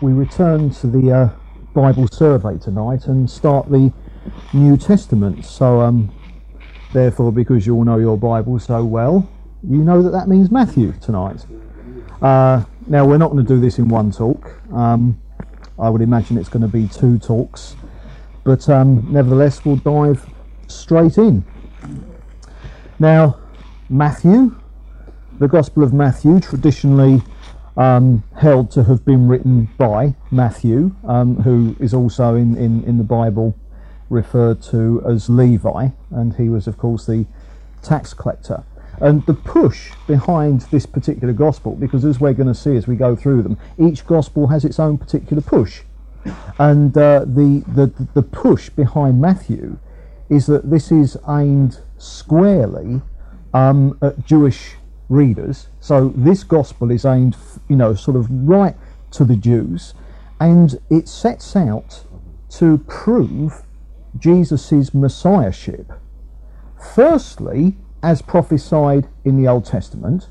we return to the uh, Bible survey tonight and start the New Testament. So, um, therefore, because you all know your Bible so well, you know that that means Matthew tonight. Uh, now, we're not going to do this in one talk. Um, I would imagine it's going to be two talks, but um, nevertheless, we'll dive straight in. Now, Matthew, the Gospel of Matthew, traditionally um, held to have been written by Matthew, um, who is also in, in, in the Bible referred to as Levi, and he was, of course, the tax collector. And the push behind this particular gospel, because as we're going to see as we go through them, each gospel has its own particular push. And uh, the, the, the push behind Matthew is that this is aimed squarely um, at Jewish readers. So this gospel is aimed, you know, sort of right to the Jews, and it sets out to prove Jesus' messiahship. Firstly, as prophesied in the Old Testament,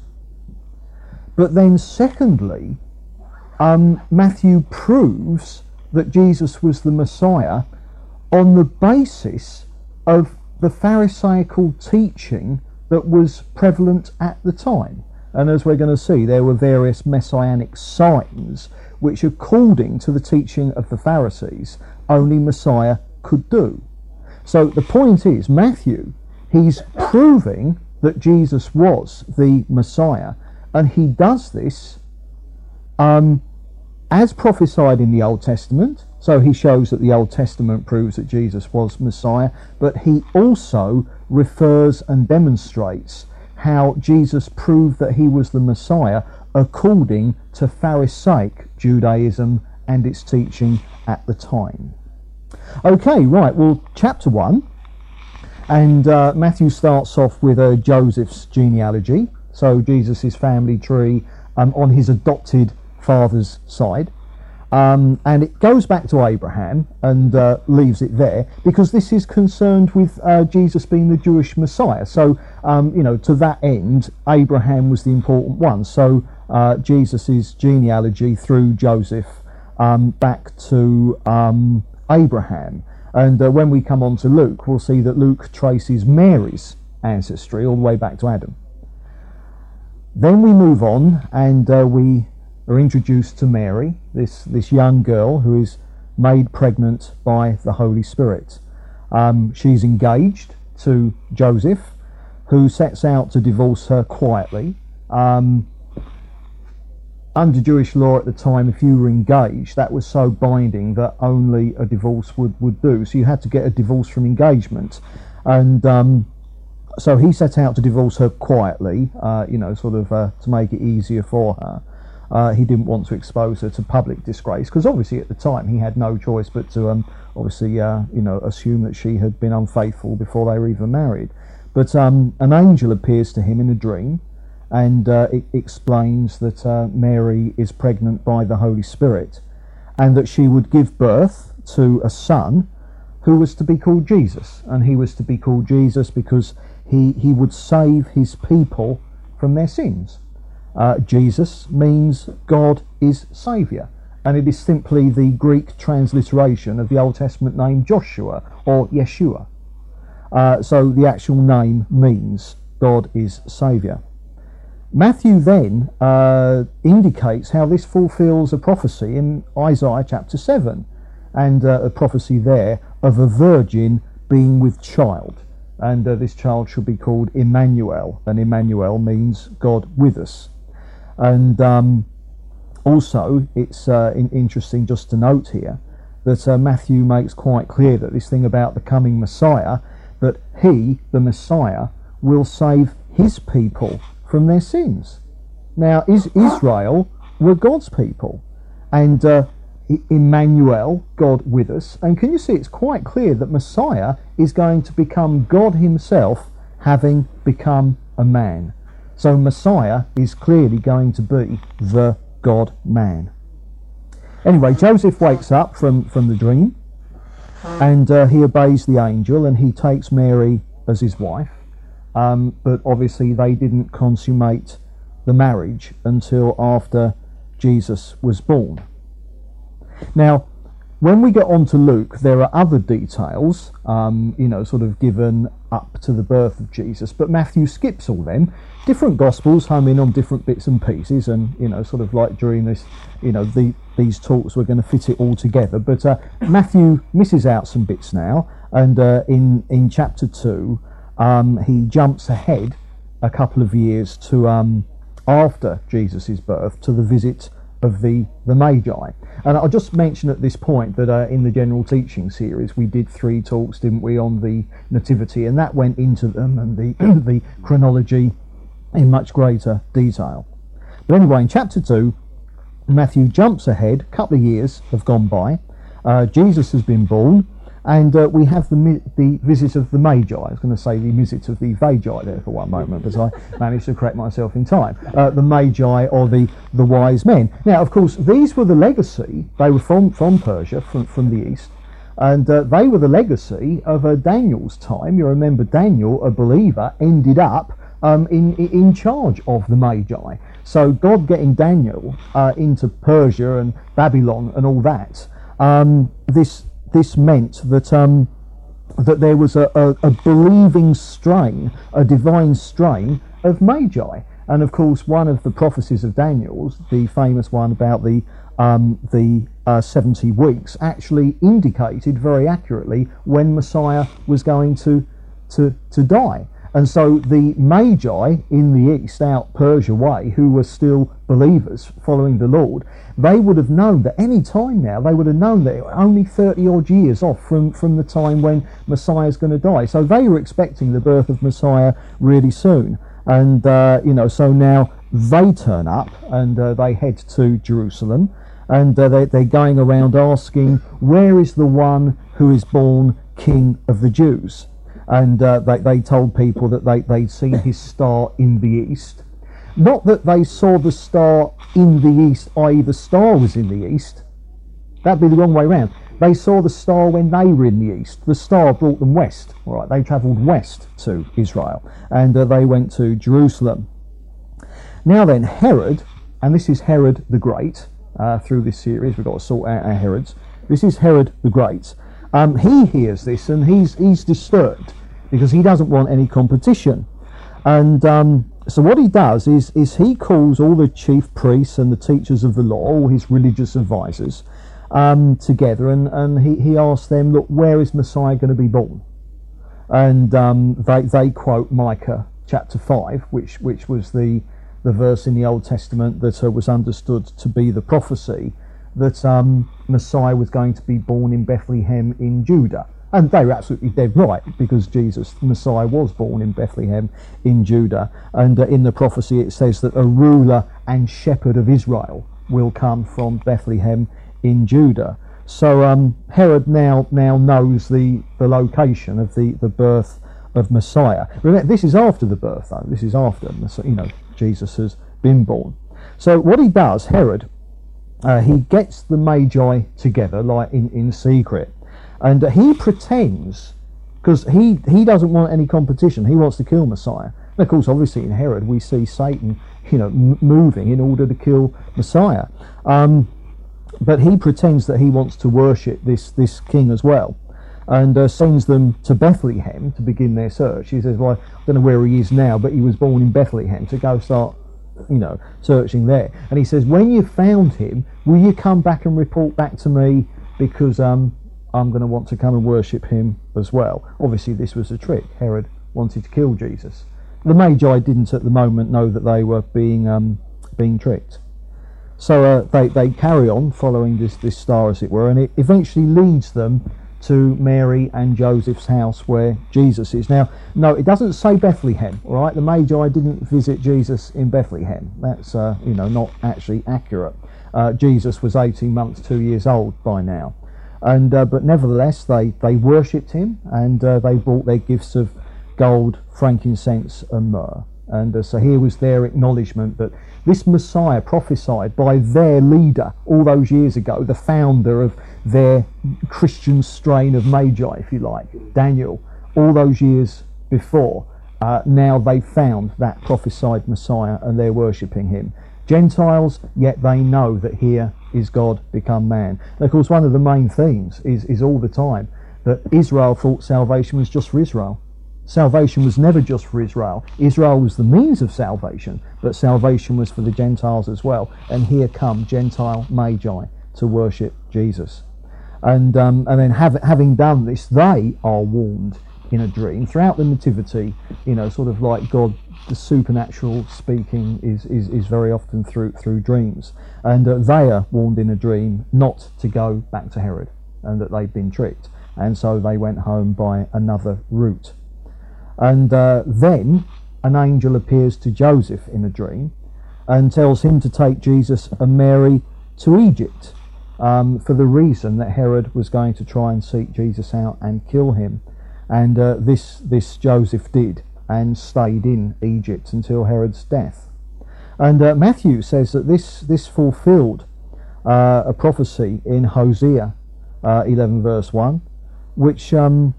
but then secondly, um, Matthew proves that Jesus was the Messiah on the basis of the Pharisaical teaching that was prevalent at the time. And as we're going to see, there were various messianic signs which, according to the teaching of the Pharisees, only Messiah could do. So the point is, Matthew, he's proving that Jesus was the Messiah, and he does this um, as prophesied in the Old Testament. So he shows that the Old Testament proves that Jesus was Messiah, but he also refers and demonstrates how Jesus proved that he was the Messiah according to Pharisaic Judaism and its teaching at the time. Okay, right, well, chapter 1, and uh, Matthew starts off with uh, Joseph's genealogy, so Jesus' family tree um, on his adopted father's side. Um, and it goes back to Abraham and uh, leaves it there because this is concerned with uh, Jesus being the Jewish Messiah. So, um, you know, to that end, Abraham was the important one. So, uh, Jesus' genealogy through Joseph um, back to um, Abraham. And uh, when we come on to Luke, we'll see that Luke traces Mary's ancestry all the way back to Adam. Then we move on and uh, we are introduced to Mary, this, this young girl who is made pregnant by the Holy Spirit. Um, she's engaged to Joseph, who sets out to divorce her quietly. Um, under Jewish law at the time, if you were engaged, that was so binding that only a divorce would, would do. So you had to get a divorce from engagement. And um, so he set out to divorce her quietly, uh, you know, sort of uh, to make it easier for her. Uh, he didn't want to expose her to public disgrace because obviously at the time he had no choice but to um, obviously uh, you know assume that she had been unfaithful before they were even married. But um, an angel appears to him in a dream, and uh, it explains that uh, Mary is pregnant by the Holy Spirit, and that she would give birth to a son who was to be called Jesus, and he was to be called Jesus because he he would save his people from their sins. Uh, Jesus means God is Saviour, and it is simply the Greek transliteration of the Old Testament name Joshua or Yeshua. Uh, so the actual name means God is Saviour. Matthew then uh, indicates how this fulfills a prophecy in Isaiah chapter 7, and uh, a prophecy there of a virgin being with child. And uh, this child should be called Emmanuel, and Emmanuel means God with us. And um, also, it's uh, in, interesting just to note here that uh, Matthew makes quite clear that this thing about the coming Messiah, that he, the Messiah, will save his people from their sins. Now, is Israel were God's people, and uh, Emmanuel, God with us. And can you see it's quite clear that Messiah is going to become God Himself, having become a man. So Messiah is clearly going to be the God man. Anyway, Joseph wakes up from, from the dream and uh, he obeys the angel and he takes Mary as his wife. Um, but obviously, they didn't consummate the marriage until after Jesus was born. Now, when we get on to Luke, there are other details, um, you know, sort of given up to the birth of Jesus, but Matthew skips all them. Different Gospels home in on different bits and pieces, and you know, sort of like during this, you know, the, these talks we're going to fit it all together. But uh, Matthew misses out some bits now, and uh, in in chapter two, um, he jumps ahead a couple of years to um, after Jesus' birth to the visit of the, the Magi. And I'll just mention at this point that uh, in the general teaching series we did three talks, didn't we, on the Nativity, and that went into them and the, the chronology in much greater detail. But anyway, in chapter 2, Matthew jumps ahead, a couple of years have gone by. Uh, Jesus has been born, and uh, we have the, the visit of the Magi. I was going to say the visit of the Vagi there for one moment, but I managed to correct myself in time. Uh, the Magi or the, the wise men. Now, of course, these were the legacy. They were from, from Persia, from, from the east, and uh, they were the legacy of uh, Daniel's time. You remember Daniel, a believer, ended up um, in, in charge of the Magi. So God getting Daniel uh, into Persia and Babylon and all that, um, this this meant that um, that there was a, a, a, believing strain, a divine strain of magi. And of course, one of the prophecies of Daniel's, the famous one about the um, the uh, 70 weeks, actually indicated very accurately when Messiah was going to to to die. And so the Magi in the east, out Persia way, who were still believers following the Lord, they would have known that any time now, they would have known that only 30 odd years off from, from the time when Messiah is going to die. So they were expecting the birth of Messiah really soon. And, uh, you know, so now they turn up and uh, they head to Jerusalem and uh, they, they're going around asking, Where is the one who is born King of the Jews? And uh, they, they told people that they, they'd seen his star in the east. Not that they saw the star in the east, i.e., the star was in the east. That'd be the wrong way round. They saw the star when they were in the east. The star brought them west. All right, they travelled west to Israel, and uh, they went to Jerusalem. Now then, Herod, and this is Herod the Great. Uh, through this series, we've got to sort out our Herods. This is Herod the Great. Um, he hears this and he's he's disturbed because he doesn't want any competition. And um, so what he does is is he calls all the chief priests and the teachers of the law, all his religious advisors, um, together, and, and he, he asks them, look, where is Messiah going to be born? And um, they they quote Micah chapter five, which which was the the verse in the Old Testament that uh, was understood to be the prophecy that um, Messiah was going to be born in Bethlehem in Judah. And they were absolutely dead right because Jesus, Messiah, was born in Bethlehem in Judah. And uh, in the prophecy, it says that a ruler and shepherd of Israel will come from Bethlehem in Judah. So um, Herod now now knows the, the location of the, the birth of Messiah. Remember, this is after the birth, though. This is after you know Jesus has been born. So what he does, Herod, uh, he gets the Magi together, like in, in secret, and uh, he pretends because he he doesn't want any competition. He wants to kill Messiah. And of course, obviously in Herod, we see Satan, you know, m- moving in order to kill Messiah. Um, but he pretends that he wants to worship this this king as well, and uh, sends them to Bethlehem to begin their search. He says, "Well, I don't know where he is now, but he was born in Bethlehem to go start you know, searching there. And he says, when you found him, will you come back and report back to me because um, I'm going to want to come and worship him as well. Obviously, this was a trick. Herod wanted to kill Jesus. The Magi didn't at the moment know that they were being um, being tricked. So uh, they, they carry on following this, this star, as it were, and it eventually leads them to Mary and Joseph's house where Jesus is. Now, no, it doesn't say Bethlehem, all right? The Magi didn't visit Jesus in Bethlehem. That's, uh, you know, not actually accurate. Uh, Jesus was 18 months, two years old by now. And, uh, but nevertheless, they, they worshipped him and uh, they brought their gifts of gold, frankincense, and myrrh. And uh, so here was their acknowledgement that this Messiah prophesied by their leader all those years ago, the founder of their Christian strain of Magi, if you like, Daniel, all those years before. Uh, now they've found that prophesied Messiah and they're worshipping him. Gentiles, yet they know that here is God become man. And of course, one of the main themes is, is all the time that Israel thought salvation was just for Israel. Salvation was never just for Israel. Israel was the means of salvation, but salvation was for the Gentiles as well. And here come Gentile Magi to worship Jesus. And, um, and then have, having done this, they are warned in a dream throughout the nativity you know sort of like god the supernatural speaking is, is, is very often through through dreams. And uh, they are warned in a dream not to go back to herod and that they've been tricked. And so they went home by another route. And uh, then an angel appears to joseph in a dream and tells him to take jesus and mary to egypt um, for the reason that herod was going to try and seek jesus out and kill him and uh, this, this Joseph did and stayed in Egypt until Herod's death. And uh, Matthew says that this, this fulfilled uh, a prophecy in Hosea uh, 11, verse 1, which um,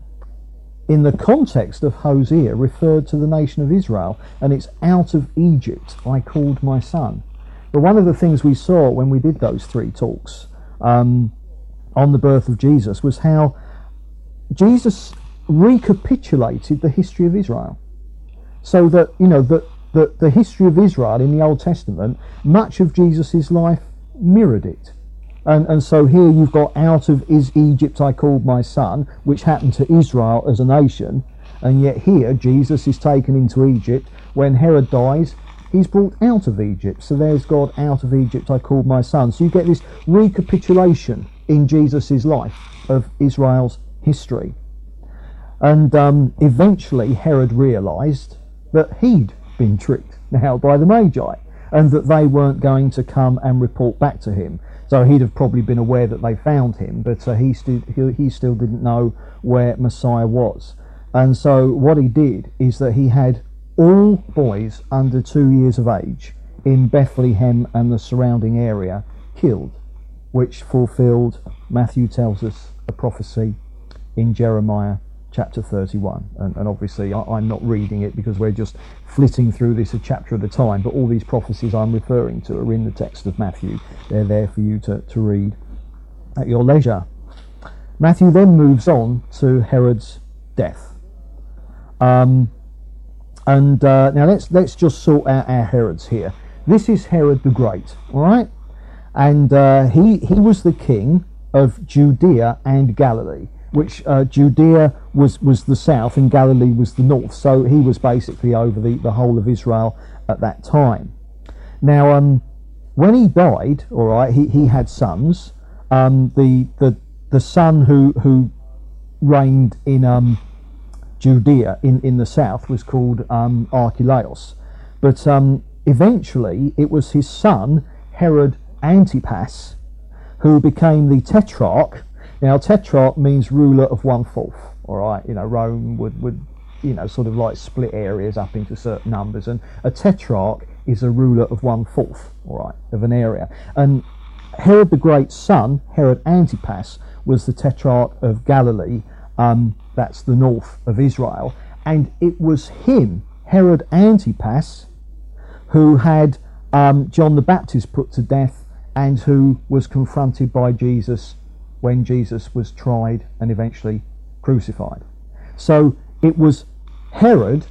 in the context of Hosea referred to the nation of Israel, and it's out of Egypt I called my son. But one of the things we saw when we did those three talks um, on the birth of Jesus was how Jesus recapitulated the history of Israel. So that, you know, that the, the history of Israel in the Old Testament, much of Jesus' life mirrored it. And, and so here you've got out of is Egypt I called my son, which happened to Israel as a nation. And yet here Jesus is taken into Egypt. When Herod dies, he's brought out of Egypt. So there's God out of Egypt I called my son. So you get this recapitulation in Jesus' life of Israel's history. And um, eventually Herod realized that he'd been tricked now by the Magi and that they weren't going to come and report back to him. So he'd have probably been aware that they found him, but uh, he, still, he, he still didn't know where Messiah was. And so what he did is that he had all boys under two years of age in Bethlehem and the surrounding area killed, which fulfilled, Matthew tells us, a prophecy in Jeremiah chapter 31. And, and obviously, I, am not reading it because we're just flitting through this a chapter at a time, but all these prophecies I'm referring to are in the text of Matthew. They're there for you to, to read at your leisure. Matthew then moves on to Herod's death. Um, and uh, now let's let's just sort out our Herods here. This is Herod the Great, all right, and uh, he he was the king of Judea and Galilee which uh, Judea was, was the south and Galilee was the north. So he was basically over the, the whole of Israel at that time. Now, um, when he died, all right, he, he had sons. Um, the, the, the son who, who reigned in um, Judea in, in the south was called um, Archelaus. But um, eventually it was his son, Herod Antipas, who became the tetrarch now, tetrarch means ruler of one fourth. All right, you know, Rome would would you know sort of like split areas up into certain numbers, and a tetrarch is a ruler of one fourth. All right, of an area. And Herod the Great's son, Herod Antipas, was the tetrarch of Galilee. Um, that's the north of Israel, and it was him, Herod Antipas, who had um, John the Baptist put to death and who was confronted by Jesus when Jesus was tried and eventually crucified. So it was Herod,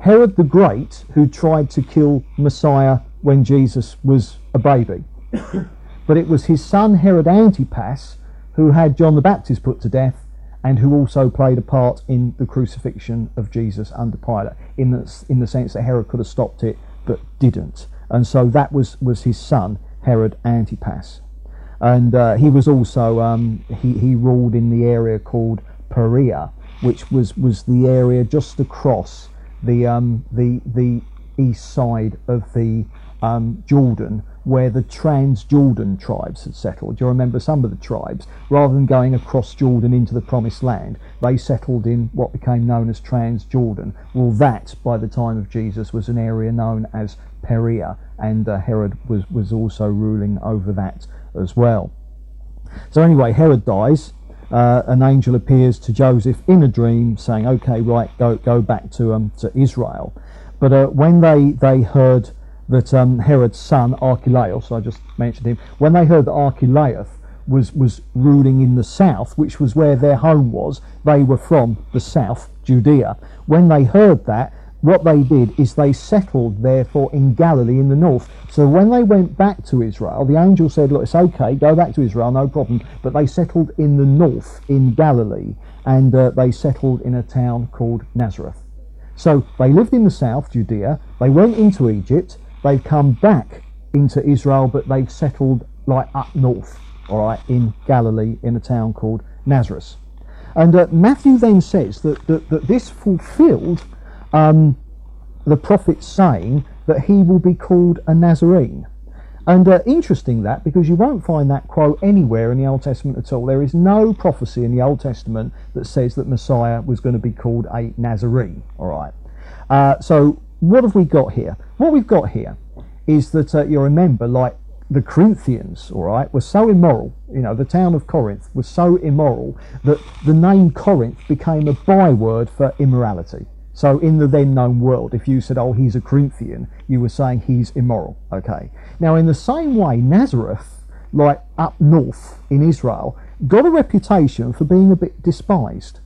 Herod the Great, who tried to kill Messiah when Jesus was a baby. but it was his son Herod Antipas who had John the Baptist put to death and who also played a part in the crucifixion of Jesus under Pilate, in the, in the sense that Herod could have stopped it but didn't. And so that was, was his son, Herod Antipas and uh, he was also um, he he ruled in the area called Perea, which was was the area just across the um, the the east side of the um, Jordan, where the Transjordan tribes had settled. You remember some of the tribes? Rather than going across Jordan into the Promised Land, they settled in what became known as Transjordan. Well, that by the time of Jesus was an area known as Perea, and uh, Herod was was also ruling over that as well. So anyway, Herod dies. Uh, an angel appears to Joseph in a dream, saying, "Okay, right, go go back to um, to Israel." But uh, when they they heard that um, Herod's son Archelaus, I just mentioned him, when they heard that Archelaus was was ruling in the south, which was where their home was, they were from the south, Judea. When they heard that, what they did is they settled therefore in Galilee in the north. So when they went back to Israel, the angel said, Look, it's okay, go back to Israel, no problem. But they settled in the north in Galilee and uh, they settled in a town called Nazareth. So they lived in the south, Judea, they went into Egypt, they've come back into Israel, but they've settled like up north, all right, in Galilee in a town called Nazareth. And uh, Matthew then says that, that, that this fulfilled um, the prophet saying that he will be called a Nazarene. And uh, interesting that because you won't find that quote anywhere in the Old Testament at all. There is no prophecy in the Old Testament that says that Messiah was going to be called a Nazarene. All right. Uh, so what have we got here? What we've got here is that uh, you remember, like the Corinthians, all right, were so immoral. You know, the town of Corinth was so immoral that the name Corinth became a byword for immorality. So in the then known world, if you said, oh, he's a Corinthian, you were saying he's immoral. Okay. Now, in the same way, Nazareth, like up north in Israel, got a reputation for being a bit despised.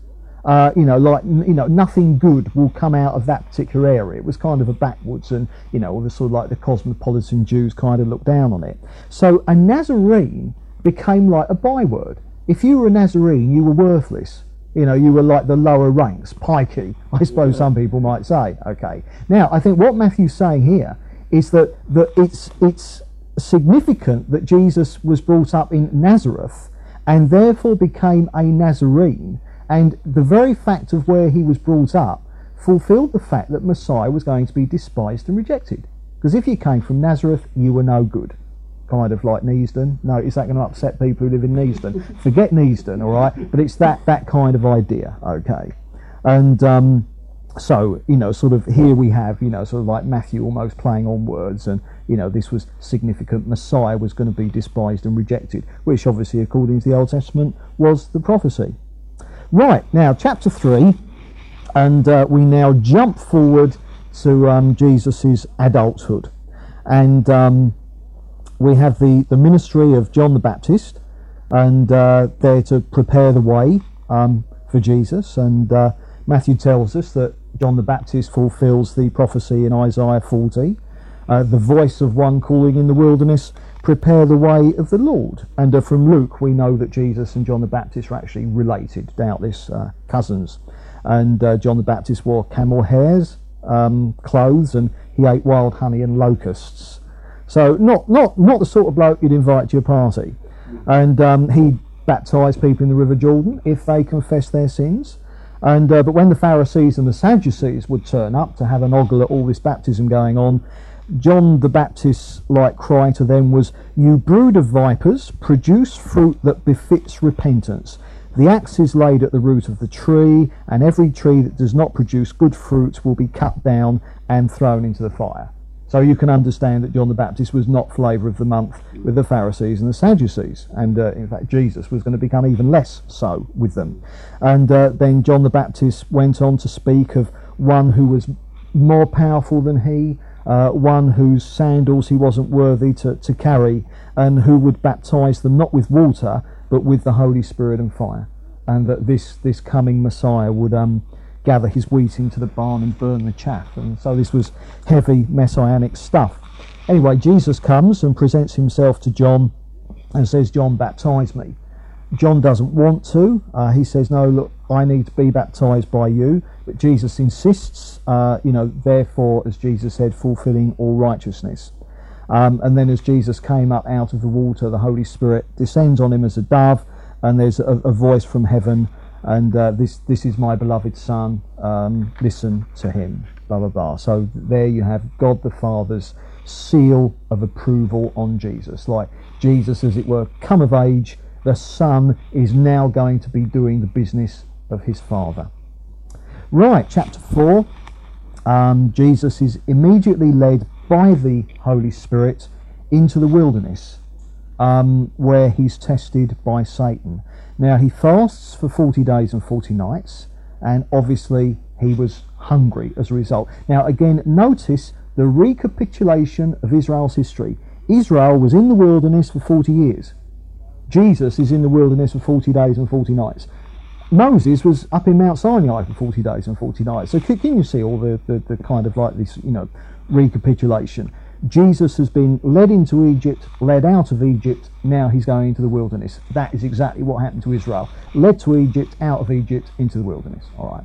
Uh, you know, like you know, nothing good will come out of that particular area. It was kind of a backwoods, and you know, the sort of like the cosmopolitan Jews kind of looked down on it. So a Nazarene became like a byword. If you were a Nazarene, you were worthless you know, you were like the lower ranks, pikey, I suppose some people might say. Okay. Now, I think what Matthew's saying here is that, that it's, it's significant that Jesus was brought up in Nazareth and therefore became a Nazarene. And the very fact of where he was brought up fulfilled the fact that Messiah was going to be despised and rejected. Because if you came from Nazareth, you were no good kind of like Neasden. No, is that going to upset people who live in Neasden? Forget Neasden, all right? But it's that that kind of idea, okay? And um, so you know, sort of here we have you know, sort of like Matthew almost playing on words, and you know, this was significant. Messiah was going to be despised and rejected, which obviously, according to the Old Testament, was the prophecy. Right now, chapter three, and uh, we now jump forward to um, Jesus's adulthood, and um, we have the, the ministry of John the Baptist, and uh, they're to prepare the way um, for Jesus. And uh, Matthew tells us that John the Baptist fulfills the prophecy in Isaiah 40. Uh, the voice of one calling in the wilderness, prepare the way of the Lord. And uh, from Luke, we know that Jesus and John the Baptist are actually related, doubtless uh, cousins. And uh, John the Baptist wore camel hairs, um, clothes, and he ate wild honey and locusts. So not not not the sort of bloke you'd invite to your party. And um, he baptised people in the River Jordan if they confessed their sins. And uh, but when the Pharisees and the Sadducees would turn up to have an ogle at all this baptism going on, John the Baptist's like cry to them was, "You brood of vipers, produce fruit that befits repentance." The axe is laid at the root of the tree, and every tree that does not produce good fruit will be cut down and thrown into the fire. So you can understand that John the Baptist was not flavour of the month with the Pharisees and the Sadducees. And uh, in fact, Jesus was going to become even less so with them. And uh, then John the Baptist went on to speak of one who was more powerful than he, uh, one whose sandals he wasn't worthy to, to carry, and who would baptize them not with water, but with the Holy Spirit and fire. And that this, this coming Messiah would. Um, gather his wheat into the barn and burn the chaff. And so this was heavy messianic stuff. Anyway, Jesus comes and presents himself to John and says, John, baptize me. John doesn't want to. Uh, he says, No, look, I need to be baptized by you. But Jesus insists, uh, you know, therefore, as Jesus said, fulfilling all righteousness. Um, and then as Jesus came up out of the water, the Holy Spirit descends on him as a dove, and there's a, a voice from heaven and uh, this this is my beloved son. Um, listen to him. Blah blah blah. So there you have God the Father's seal of approval on Jesus. Like Jesus, as it were, come of age. The Son is now going to be doing the business of his Father. Right, chapter four. Um, Jesus is immediately led by the Holy Spirit into the wilderness, um, where he's tested by Satan. Now he fasts for 40 days and 40 nights, and obviously he was hungry as a result. Now, again, notice the recapitulation of Israel's history. Israel was in the wilderness for 40 years. Jesus is in the wilderness for 40 days and 40 nights. Moses was up in Mount Sinai for 40 days and 40 nights. So can, you see all the, the, the kind of like this, you know, recapitulation? Jesus has been led into Egypt, led out of Egypt, now he's going into the wilderness. That is exactly what happened to Israel. Led to Egypt, out of Egypt, into the wilderness. All right.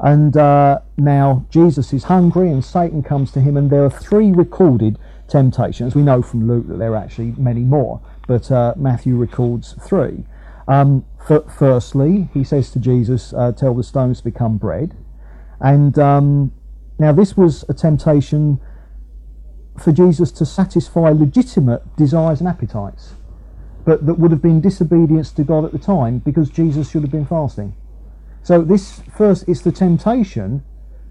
And uh, now Jesus is hungry, and Satan comes to him, and there are three recorded temptations. We know from Luke that there are actually many more, but uh, Matthew records three. Um, f- firstly, he says to Jesus, uh, Tell the stones to become bread. And um, now, this was a temptation for Jesus to satisfy legitimate desires and appetites, but that would have been disobedience to God at the time because Jesus should have been fasting. So, this first is the temptation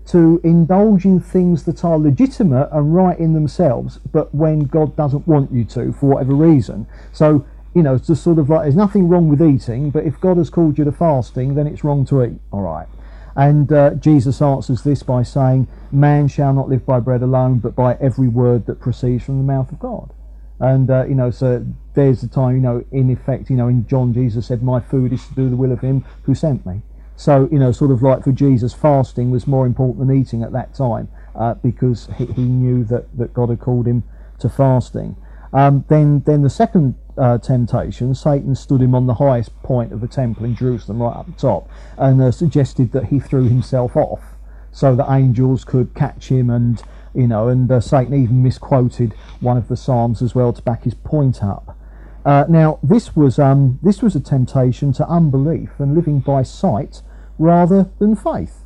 to indulge in things that are legitimate and right in themselves, but when God doesn't want you to for whatever reason. So, you know, it's just sort of like there's nothing wrong with eating, but if God has called you to fasting, then it's wrong to eat. All right. And uh, Jesus answers this by saying, Man shall not live by bread alone, but by every word that proceeds from the mouth of God. And, uh, you know, so there's the time, you know, in effect, you know, in John, Jesus said, My food is to do the will of him who sent me. So, you know, sort of like for Jesus, fasting was more important than eating at that time uh, because he, he, knew that, that God had called him to fasting. Um, then, then the second uh, temptation, Satan stood him on the highest point of the temple in Jerusalem, right up the top, and uh, suggested that he threw himself off so that angels could catch him and you know and uh, Satan even misquoted one of the psalms as well to back his point up uh, now, this was um, this was a temptation to unbelief and living by sight rather than faith.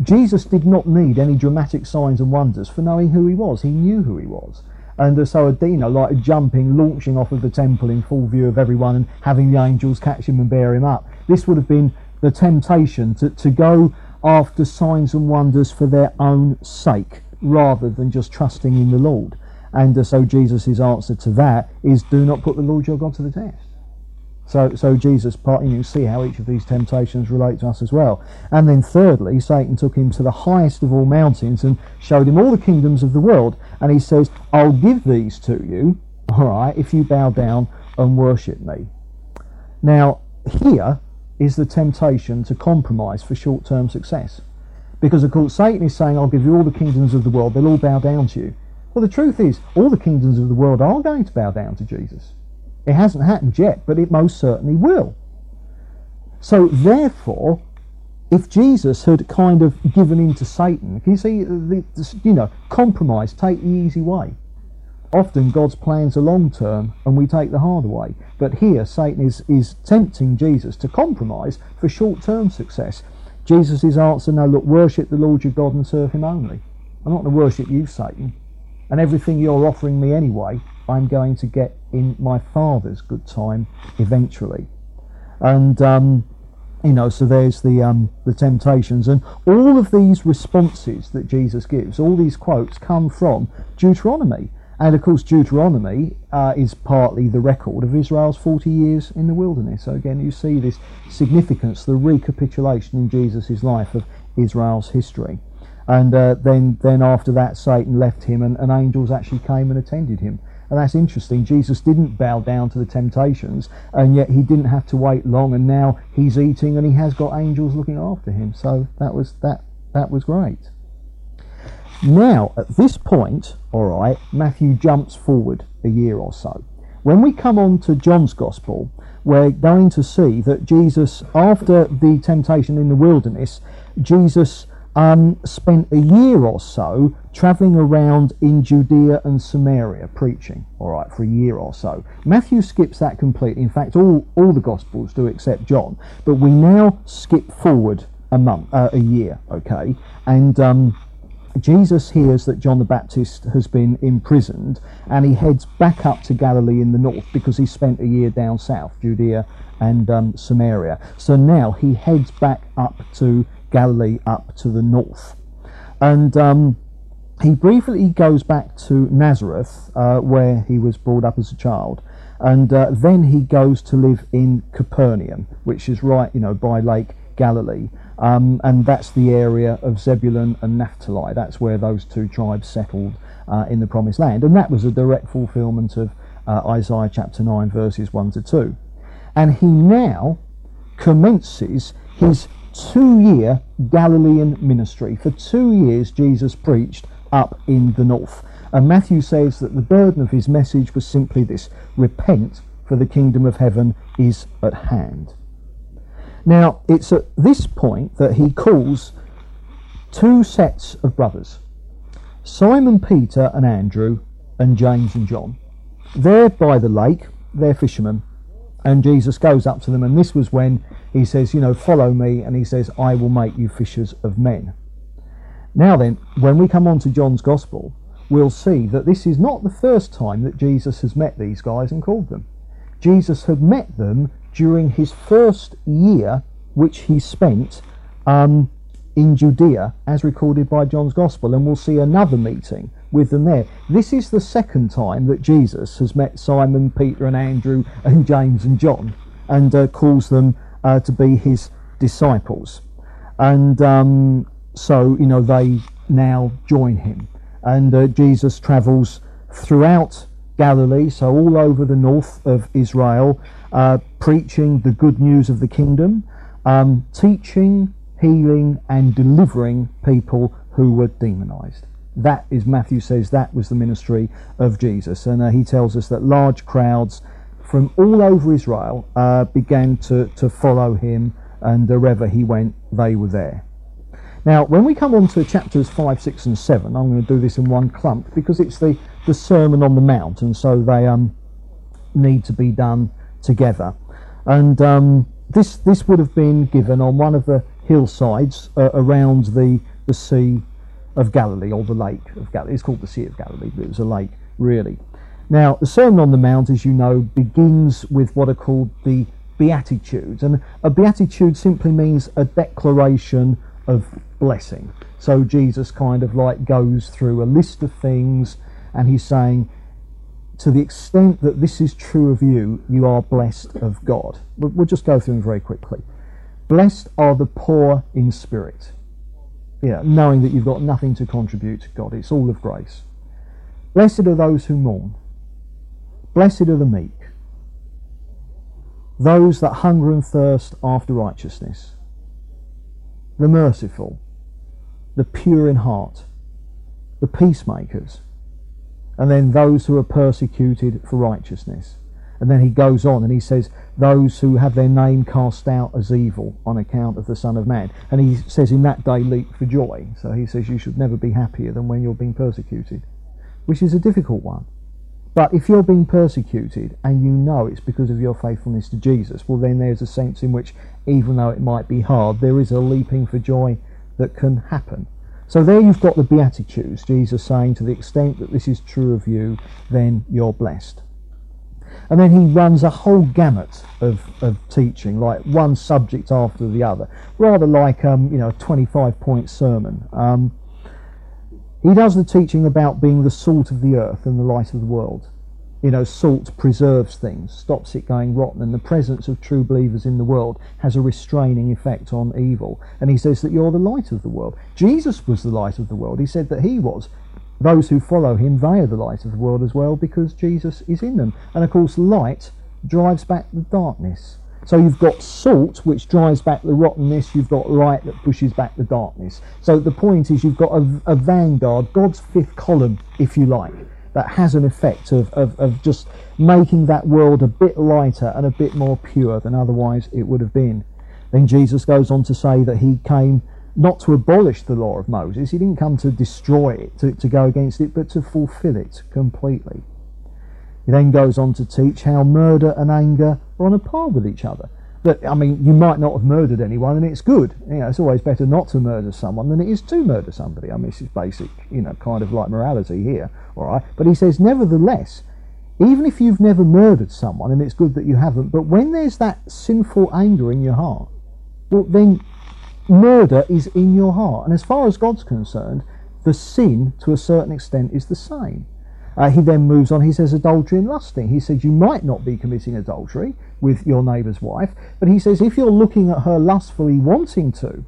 Jesus did not need any dramatic signs and wonders for knowing who he was. He knew who he was. And so Adina, like jumping, launching off of the temple in full view of everyone and having the angels catch him and bear him up. This would have been the temptation to, to go after signs and wonders for their own sake rather than just trusting in the Lord. And uh, so Jesus' answer to that is do not put the Lord your God to the test. So, so Jesus, part, you see how each of these temptations relate to us as well. And then thirdly, Satan took him to the highest of all mountains and showed him all the kingdoms of the world. And he says, I'll give these to you, all right, if you bow down and worship me. Now, here is the temptation to compromise for short-term success. Because, of course, Satan is saying, I'll give you all the kingdoms of the world. They'll all bow down to you. Well, the truth is, all the kingdoms of the world are going to bow down to Jesus. It hasn't happened yet, but it most certainly will. So, therefore, if Jesus had kind of given in to Satan, can you see, the, the, you know, compromise, take the easy way. Often God's plans are long term and we take the harder way. But here, Satan is, is tempting Jesus to compromise for short term success. Jesus' answer, now, look, worship the Lord your God and serve him only. I'm not going to worship you, Satan and everything you're offering me anyway, I'm going to get in my Father's good time eventually. And um, you know, so there's the um, the temptations, and all of these responses that Jesus gives, all these quotes come from Deuteronomy. And of course, Deuteronomy uh, is partly the record of Israel's 40 years in the wilderness. So again, you see this significance, the recapitulation in Jesus' life of Israel's history. And uh, then, then after that, Satan left him, and, and angels actually came and attended him. And that's interesting. Jesus didn't bow down to the temptations, and yet he didn't have to wait long. And now he's eating, and he has got angels looking after him. So that was that. That was great. Now, at this point, all right, Matthew jumps forward a year or so. When we come on to John's Gospel, we're going to see that Jesus, after the temptation in the wilderness, Jesus um, spent a year or so traveling around in Judea and Samaria preaching, all right, for a year or so. Matthew skips that completely. In fact, all, all the Gospels do except John. But we now skip forward a month, uh, a year, okay? And um, Jesus hears that John the Baptist has been imprisoned and he heads back up to Galilee in the north because he spent a year down south, Judea and um, Samaria. So now he heads back up to Galilee up to the north. And um, he briefly goes back to Nazareth, uh, where he was brought up as a child, and uh, then he goes to live in Capernaum, which is right, you know, by Lake Galilee. Um, and that's the area of Zebulun and Naphtali. That's where those two tribes settled uh, in the Promised Land. And that was a direct fulfillment of uh, Isaiah chapter 9, verses 1 to 2. And he now commences his two year Galilean ministry. For two years, Jesus preached up in the north. And Matthew says that the burden of his message was simply this repent, for the kingdom of heaven is at hand. Now, it's at this point that he calls two sets of brothers Simon Peter and Andrew, and James and John. They're by the lake, they're fishermen, and Jesus goes up to them, and this was when he says, You know, follow me, and he says, I will make you fishers of men. Now, then, when we come on to John's Gospel, we'll see that this is not the first time that Jesus has met these guys and called them. Jesus had met them during his first year, which he spent um, in Judea, as recorded by John's Gospel, and we'll see another meeting with them there. This is the second time that Jesus has met Simon, Peter, and Andrew, and James and John, and uh, calls them uh, to be his disciples. And um, so, you know, they now join him. And uh, Jesus travels throughout Galilee, so all over the north of Israel, uh, preaching the good news of the kingdom, um, teaching, healing, and delivering people who were demonized. That is, Matthew says, that was the ministry of Jesus. And uh, he tells us that large crowds from all over Israel uh, began to, to follow him, and wherever he went, they were there. Now, when we come on to chapters 5, 6, and 7, I'm going to do this in one clump because it's the, the Sermon on the Mount, and so they um, need to be done together. And um, this, this would have been given on one of the hillsides uh, around the, the Sea of Galilee, or the Lake of Galilee. It's called the Sea of Galilee, but it was a lake, really. Now, the Sermon on the Mount, as you know, begins with what are called the Beatitudes. And a Beatitude simply means a declaration of blessing. So Jesus kind of like goes through a list of things and he's saying, to the extent that this is true of you, you are blessed of God. We'll just go through them very quickly. Blessed are the poor in spirit. Yeah, knowing that you've got nothing to contribute to God. It's all of grace. Blessed are those who mourn. Blessed are the meek. Those that hunger and thirst after righteousness the merciful, the pure in heart, the peacemakers, and then those who are persecuted for righteousness. And then he goes on and he says, Those who have their name cast out as evil on account of the Son of Man. And he says, In that day leap for joy. So he says, You should never be happier than when you're being persecuted, which is a difficult one. But if you're being persecuted and you know it's because of your faithfulness to Jesus, well, then there's a sense in which, even though it might be hard, there is a leaping for joy that can happen. So there you've got the Beatitudes, Jesus saying, to the extent that this is true of you, then you're blessed. And then he runs a whole gamut of, of teaching, like one subject after the other, rather like um, you know a 25 point sermon. Um, he does the teaching about being the salt of the earth and the light of the world. You know, salt preserves things, stops it going rotten, and the presence of true believers in the world has a restraining effect on evil. And he says that you're the light of the world. Jesus was the light of the world. He said that he was. Those who follow him, they are the light of the world as well because Jesus is in them. And of course, light drives back the darkness. So you've got salt, which drives back the rottenness. You've got light that pushes back the darkness. So the point is, you've got a, a vanguard, God's fifth column, if you like, that has an effect of, of, of just making that world a bit lighter and a bit more pure than otherwise it would have been. Then Jesus goes on to say that he came not to abolish the law of Moses, he didn't come to destroy it, to, to go against it, but to fulfill it completely. He then goes on to teach how murder and anger are on a par with each other. That I mean, you might not have murdered anyone, and it's good. You know, it's always better not to murder someone than it is to murder somebody. I mean, this is basic, you know, kind of like morality here, all right. But he says, nevertheless, even if you've never murdered someone, and it's good that you haven't, but when there's that sinful anger in your heart, well, then murder is in your heart. And as far as God's concerned, the sin, to a certain extent, is the same. Uh, he then moves on. He says adultery and lusting. He says you might not be committing adultery with your neighbour's wife, but he says if you're looking at her lustfully, wanting to,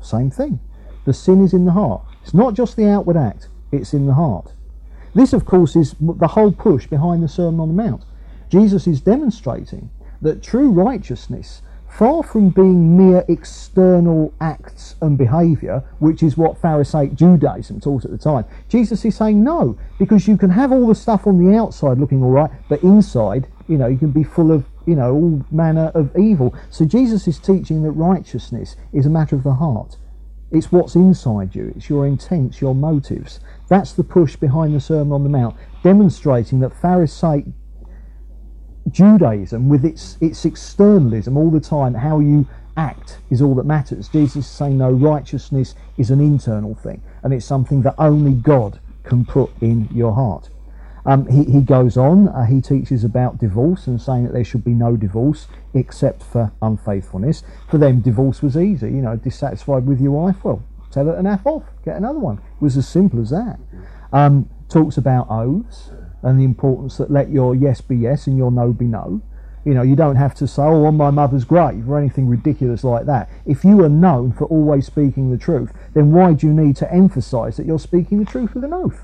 Same thing. The sin is in the heart. It's not just the outward act, it's in the heart. This, of course, is the whole push behind the Sermon on the Mount. Jesus is demonstrating that true righteousness, far from being mere external acts and behaviour, which is what Pharisaic Judaism taught at the time, Jesus is saying no, because you can have all the stuff on the outside looking all right, but inside, you know, you can be full of, you know, all manner of evil. So Jesus is teaching that righteousness is a matter of the heart. It's what's inside you, it's your intents, your motives. That's the push behind the Sermon on the Mount, demonstrating that Pharisaic Judaism, with its, its externalism all the time, how you act is all that matters. Jesus is saying, no, righteousness is an internal thing, and it's something that only God can put in your heart. Um, he, he goes on, uh, he teaches about divorce and saying that there should be no divorce except for unfaithfulness. For them, divorce was easy. You know, dissatisfied with your wife, well, tell her to nap off, get another one. It was as simple as that. Um, talks about oaths and the importance that let your yes be yes and your no be no. You know, you don't have to say, oh, on my mother's grave or anything ridiculous like that. If you are known for always speaking the truth, then why do you need to emphasize that you're speaking the truth with an oath?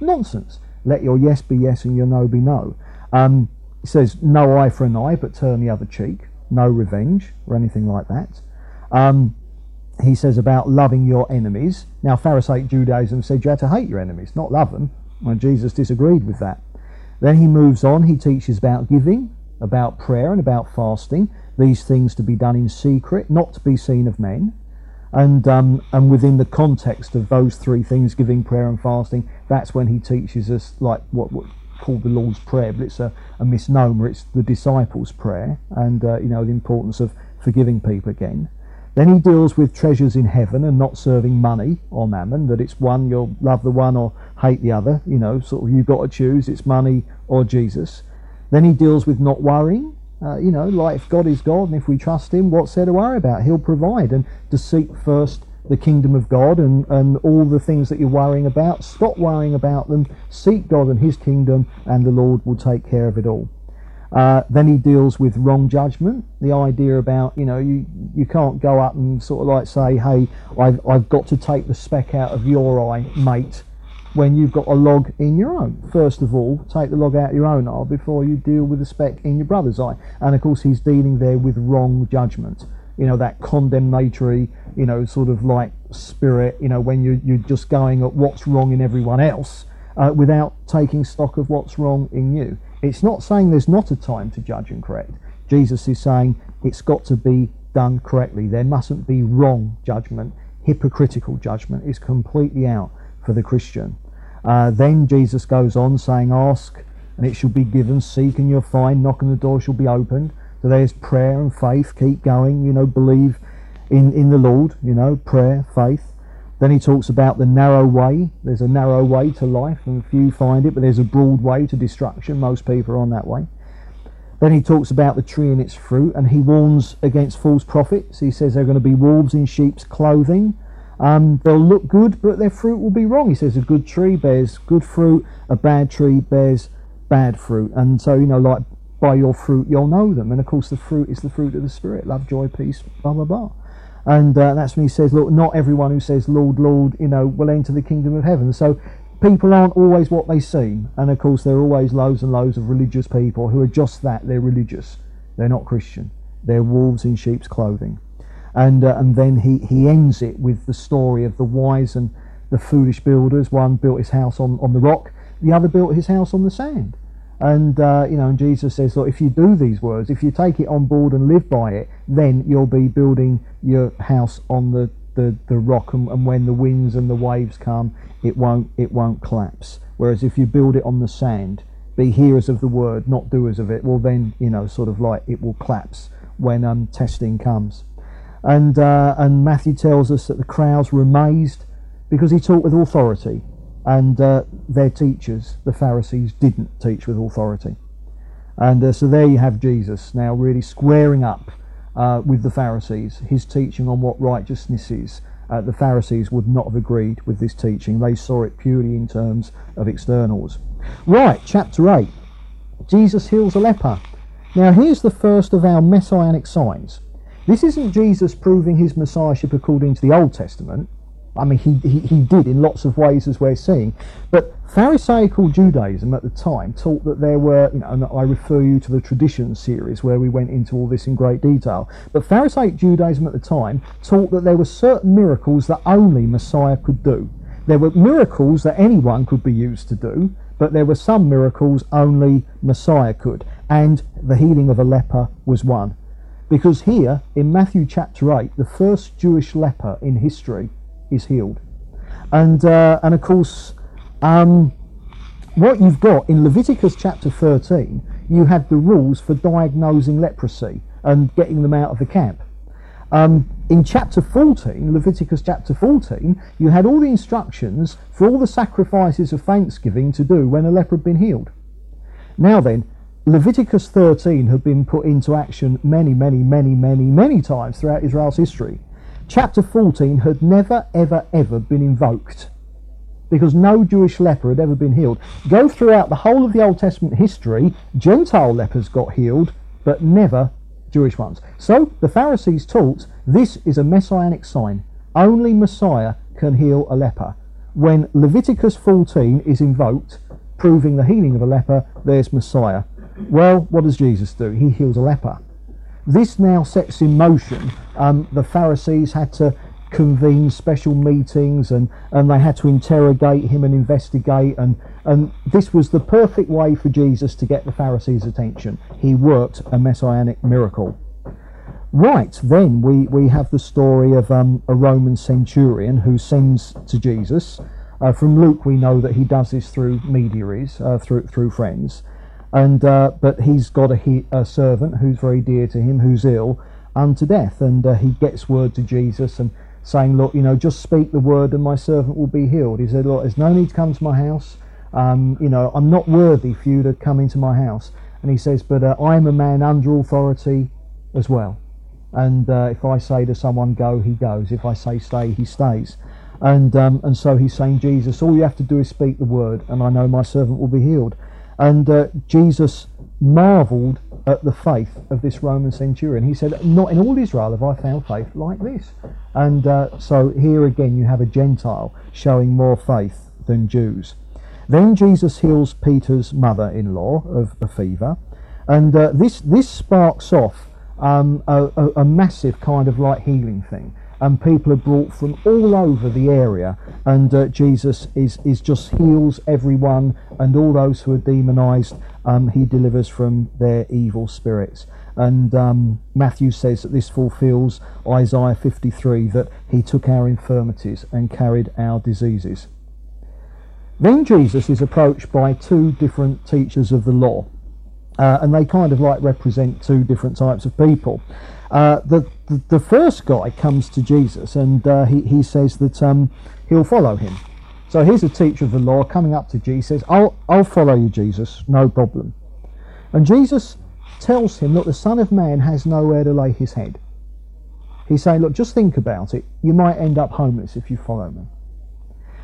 Nonsense. Let your yes be yes and your no be no. Um, it says, no eye for an eye, but turn the other cheek. No revenge or anything like that. Um, he says about loving your enemies. Now, Pharisaic Judaism said you had to hate your enemies, not love them. And Jesus disagreed with that. Then he moves on, he teaches about giving, about prayer, and about fasting. These things to be done in secret, not to be seen of men. And, um, and within the context of those three things, giving, prayer, and fasting, that's when he teaches us like what, what called the Lord's Prayer, but it's a, a misnomer. It's the disciples' prayer, and uh, you know the importance of forgiving people again. Then he deals with treasures in heaven and not serving money or mammon, that it's one, you'll love the one or hate the other, you know, sort of you've got to choose, it's money or Jesus. Then he deals with not worrying, uh, you know, like if God is God and if we trust him, what's there to worry about? He'll provide and to seek first the kingdom of God and, and all the things that you're worrying about, stop worrying about them, seek God and his kingdom, and the Lord will take care of it all. Uh, then he deals with wrong judgment, the idea about you know you you can't go up and sort of like say, hey, I've I've got to take the speck out of your eye, mate, when you've got a log in your own. First of all, take the log out of your own eye before you deal with the speck in your brother's eye. And of course, he's dealing there with wrong judgment. You know that condemnatory, you know, sort of like spirit. You know when you you're just going at what's wrong in everyone else uh, without taking stock of what's wrong in you. It's not saying there's not a time to judge and correct. Jesus is saying it's got to be done correctly. There mustn't be wrong judgment. Hypocritical judgment is completely out for the Christian. Uh, then Jesus goes on saying, Ask and it shall be given, seek and you'll find, knock and the door shall be opened. So there's prayer and faith, keep going, you know, believe in, in the Lord, you know, prayer, faith. Then he talks about the narrow way. There's a narrow way to life, and few find it, but there's a broad way to destruction. Most people are on that way. Then he talks about the tree and its fruit, and he warns against false prophets. He says they're going to be wolves in sheep's clothing. Um, they'll look good, but their fruit will be wrong. He says a good tree bears good fruit, a bad tree bears bad fruit. And so, you know, like by your fruit you'll know them. And of course, the fruit is the fruit of the Spirit love, joy, peace, blah, blah, blah. And uh, that's when he says, look, not everyone who says, Lord, Lord, you know, will enter the kingdom of heaven. So people aren't always what they seem. And of course, there are always loads and loads of religious people who are just that. They're religious. They're not Christian. They're wolves in sheep's clothing. And, uh, and then he, he ends it with the story of the wise and the foolish builders. One built his house on, on the rock, the other built his house on the sand. And uh, you know, and Jesus says, look, if you do these words, if you take it on board and live by it, then you'll be building your house on the, the, the rock, and, and when the winds and the waves come, it won't it won't collapse. Whereas if you build it on the sand, be hearers of the word, not doers of it, well then you know, sort of like it will collapse when um, testing comes. And uh, and Matthew tells us that the crowds were amazed because he taught with authority and uh, their teachers, the Pharisees, didn't teach with authority. And uh, so there you have Jesus now really squaring up uh, with the Pharisees, his teaching on what righteousness is. Uh, the Pharisees would not have agreed with this teaching. They saw it purely in terms of externals. Right, chapter 8. Jesus heals a leper. Now, here's the first of our messianic signs. This isn't Jesus proving his messiahship according to the Old Testament. I mean, he, he, he did in lots of ways, as we're seeing. But Pharisaical Judaism at the time taught that there were, you know, and I refer you to the Tradition series where we went into all this in great detail. But Pharisaic Judaism at the time taught that there were certain miracles that only Messiah could do. There were miracles that anyone could be used to do, but there were some miracles only Messiah could. And the healing of a leper was one. Because here in Matthew chapter 8, the first Jewish leper in history is healed. And, uh, and of course, um, what you've got in Leviticus chapter 13, you had the rules for diagnosing leprosy and getting them out of the camp. Um, in chapter 14, Leviticus chapter 14, you had all the instructions for all the sacrifices of thanksgiving to do when a leper had been healed. Now then, Leviticus 13 had been put into action many, many, many, many, many times throughout Israel's history. Chapter 14 had never, ever, ever been invoked because no Jewish leper had ever been healed. Go throughout the whole of the Old Testament history, Gentile lepers got healed, but never Jewish ones. So the Pharisees taught this is a messianic sign. Only Messiah can heal a leper. When Leviticus 14 is invoked, proving the healing of a leper, there's Messiah. Well, what does Jesus do? He heals a leper. This now sets in motion. Um, the Pharisees had to convene special meetings and, and they had to interrogate him and investigate and, and this was the perfect way for Jesus to get the Pharisees' attention. He worked a messianic miracle. Right, then we, we have the story of um, a Roman centurion who sends to Jesus. Uh, from Luke, we know that he does this through mediaries, uh, through through friends, and uh, but he's got a, he, a, servant who's very dear to him, who's ill unto death, and uh, he gets word to Jesus and saying, "Look, you know, just speak the word, and my servant will be healed." He said, "Look, there's no need to come to my house. Um, you know, I'm not worthy for you to come into my house." And he says, "But uh, I am a man under authority as well, and uh, if I say to someone go, he goes. If I say stay, he stays." And um, and so he's saying, Jesus, all you have to do is speak the word, and I know my servant will be healed. And uh, Jesus marveled at the faith of this Roman centurion. He said, Not in all Israel have I found faith like this. And uh, so here again, you have a Gentile showing more faith than Jews. Then Jesus heals Peter's mother in law of a fever. And uh, this, this sparks off um, a, a, a massive kind of like healing thing and people are brought from all over the area. And uh, jesus is, is just heals everyone and all those who are demonized. Um, he delivers from their evil spirits. And um, matthew says that this fulfills isaiah 53 that he took our infirmities and carried our diseases. Then jesus is approached by two different teachers of the law. Uh, and they kind of like represent two different types of people uh, the, the, the first guy comes to Jesus and uh, he he says that um, he'll follow him. So here's a teacher of the law coming up to Jesus. I'll I'll follow you, Jesus, no problem. And Jesus tells him, look, the Son of Man has nowhere to lay his head. He's saying, look, just think about it. You might end up homeless if you follow me.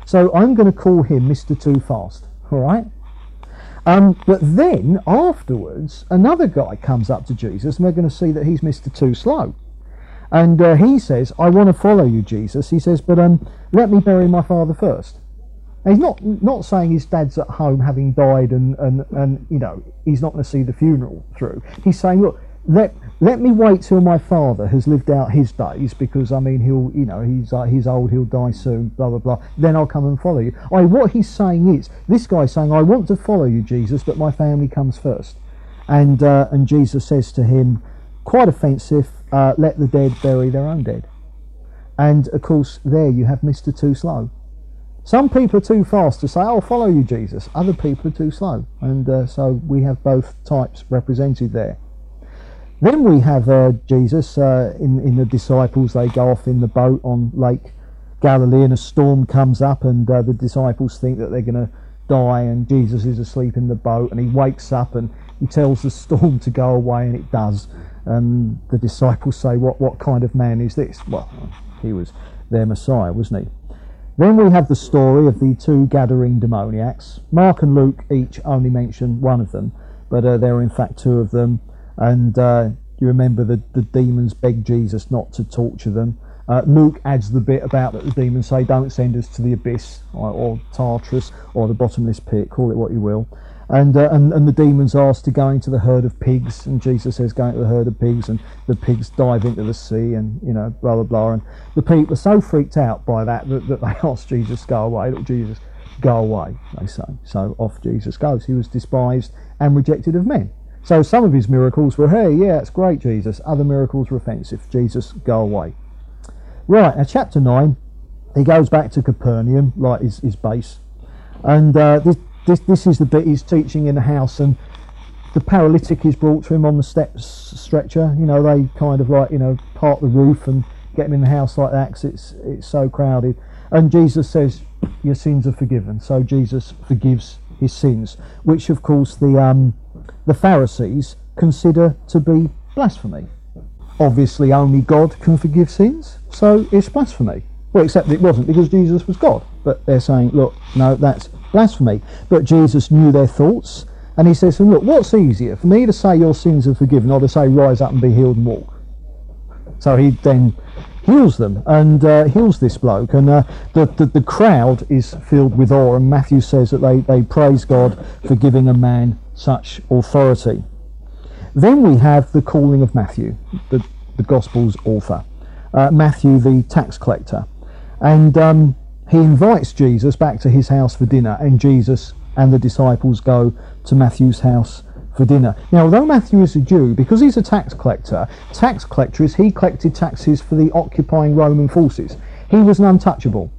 So I'm going to call him Mr. Too Fast. All right. Um, but then afterwards, another guy comes up to Jesus, and we're going to see that he's Mr. Too Slow. And uh, he says, I want to follow you, Jesus. He says, but um, let me bury my father first. He's not not saying his dad's at home having died and, and, and you know he's not going to see the funeral through. He's saying, look, let let me wait till my father has lived out his days because I mean he'll you know he's uh, he's old he'll die soon blah blah blah then I'll come and follow you. I what he's saying is this guy's saying I want to follow you Jesus but my family comes first, and uh, and Jesus says to him quite offensive uh, let the dead bury their own dead, and of course there you have Mister Too Slow. Some people are too fast to say, "I'll follow you, Jesus." Other people are too slow, and uh, so we have both types represented there. Then we have uh, Jesus uh, in, in the disciples. They go off in the boat on Lake Galilee, and a storm comes up, and uh, the disciples think that they're going to die, and Jesus is asleep in the boat, and he wakes up and he tells the storm to go away, and it does. And the disciples say, "What what kind of man is this?" Well, he was their Messiah, wasn't he? Then we have the story of the two Gadarene demoniacs. Mark and Luke each only mention one of them, but uh, there are in fact two of them and uh, You remember the, the demons begged Jesus not to torture them. Uh, Luke adds the bit about that the demons say, "Don't send us to the abyss or, or Tartarus or the bottomless pit. Call it what you will." And, uh, and and the demons ask to go into the herd of pigs, and Jesus says, "Go into the herd of pigs," and the pigs dive into the sea, and you know, blah blah blah. And the people are so freaked out by that that, that they ask Jesus, "Go away, look, Jesus, go away." They say. So off Jesus goes. He was despised and rejected of men. So some of his miracles were, "Hey, yeah, it's great, Jesus." Other miracles were offensive. Jesus, go away. Right, now chapter 9, he goes back to Capernaum, like his, his base. And uh, this, this, this is the bit he's teaching in the house, and the paralytic is brought to him on the steps stretcher. You know, they kind of like, you know, part the roof and get him in the house like that because it's, it's so crowded. And Jesus says, Your sins are forgiven. So Jesus forgives his sins, which of course the, um, the Pharisees consider to be blasphemy. Obviously, only God can forgive sins, so it's blasphemy. Well, except it wasn't because Jesus was God. But they're saying, look, no, that's blasphemy. But Jesus knew their thoughts, and he says to them, look, what's easier, for me to say your sins are forgiven or to say rise up and be healed and walk? So he then heals them and uh, heals this bloke. And uh, the, the, the crowd is filled with awe, and Matthew says that they, they praise God for giving a man such authority. Then we have the calling of Matthew, the, the Gospel's author. Uh, Matthew, the tax collector. And um, he invites Jesus back to his house for dinner, and Jesus and the disciples go to Matthew's house for dinner. Now, although Matthew is a Jew, because he's a tax collector, tax collector is he collected taxes for the occupying Roman forces. He was an untouchable.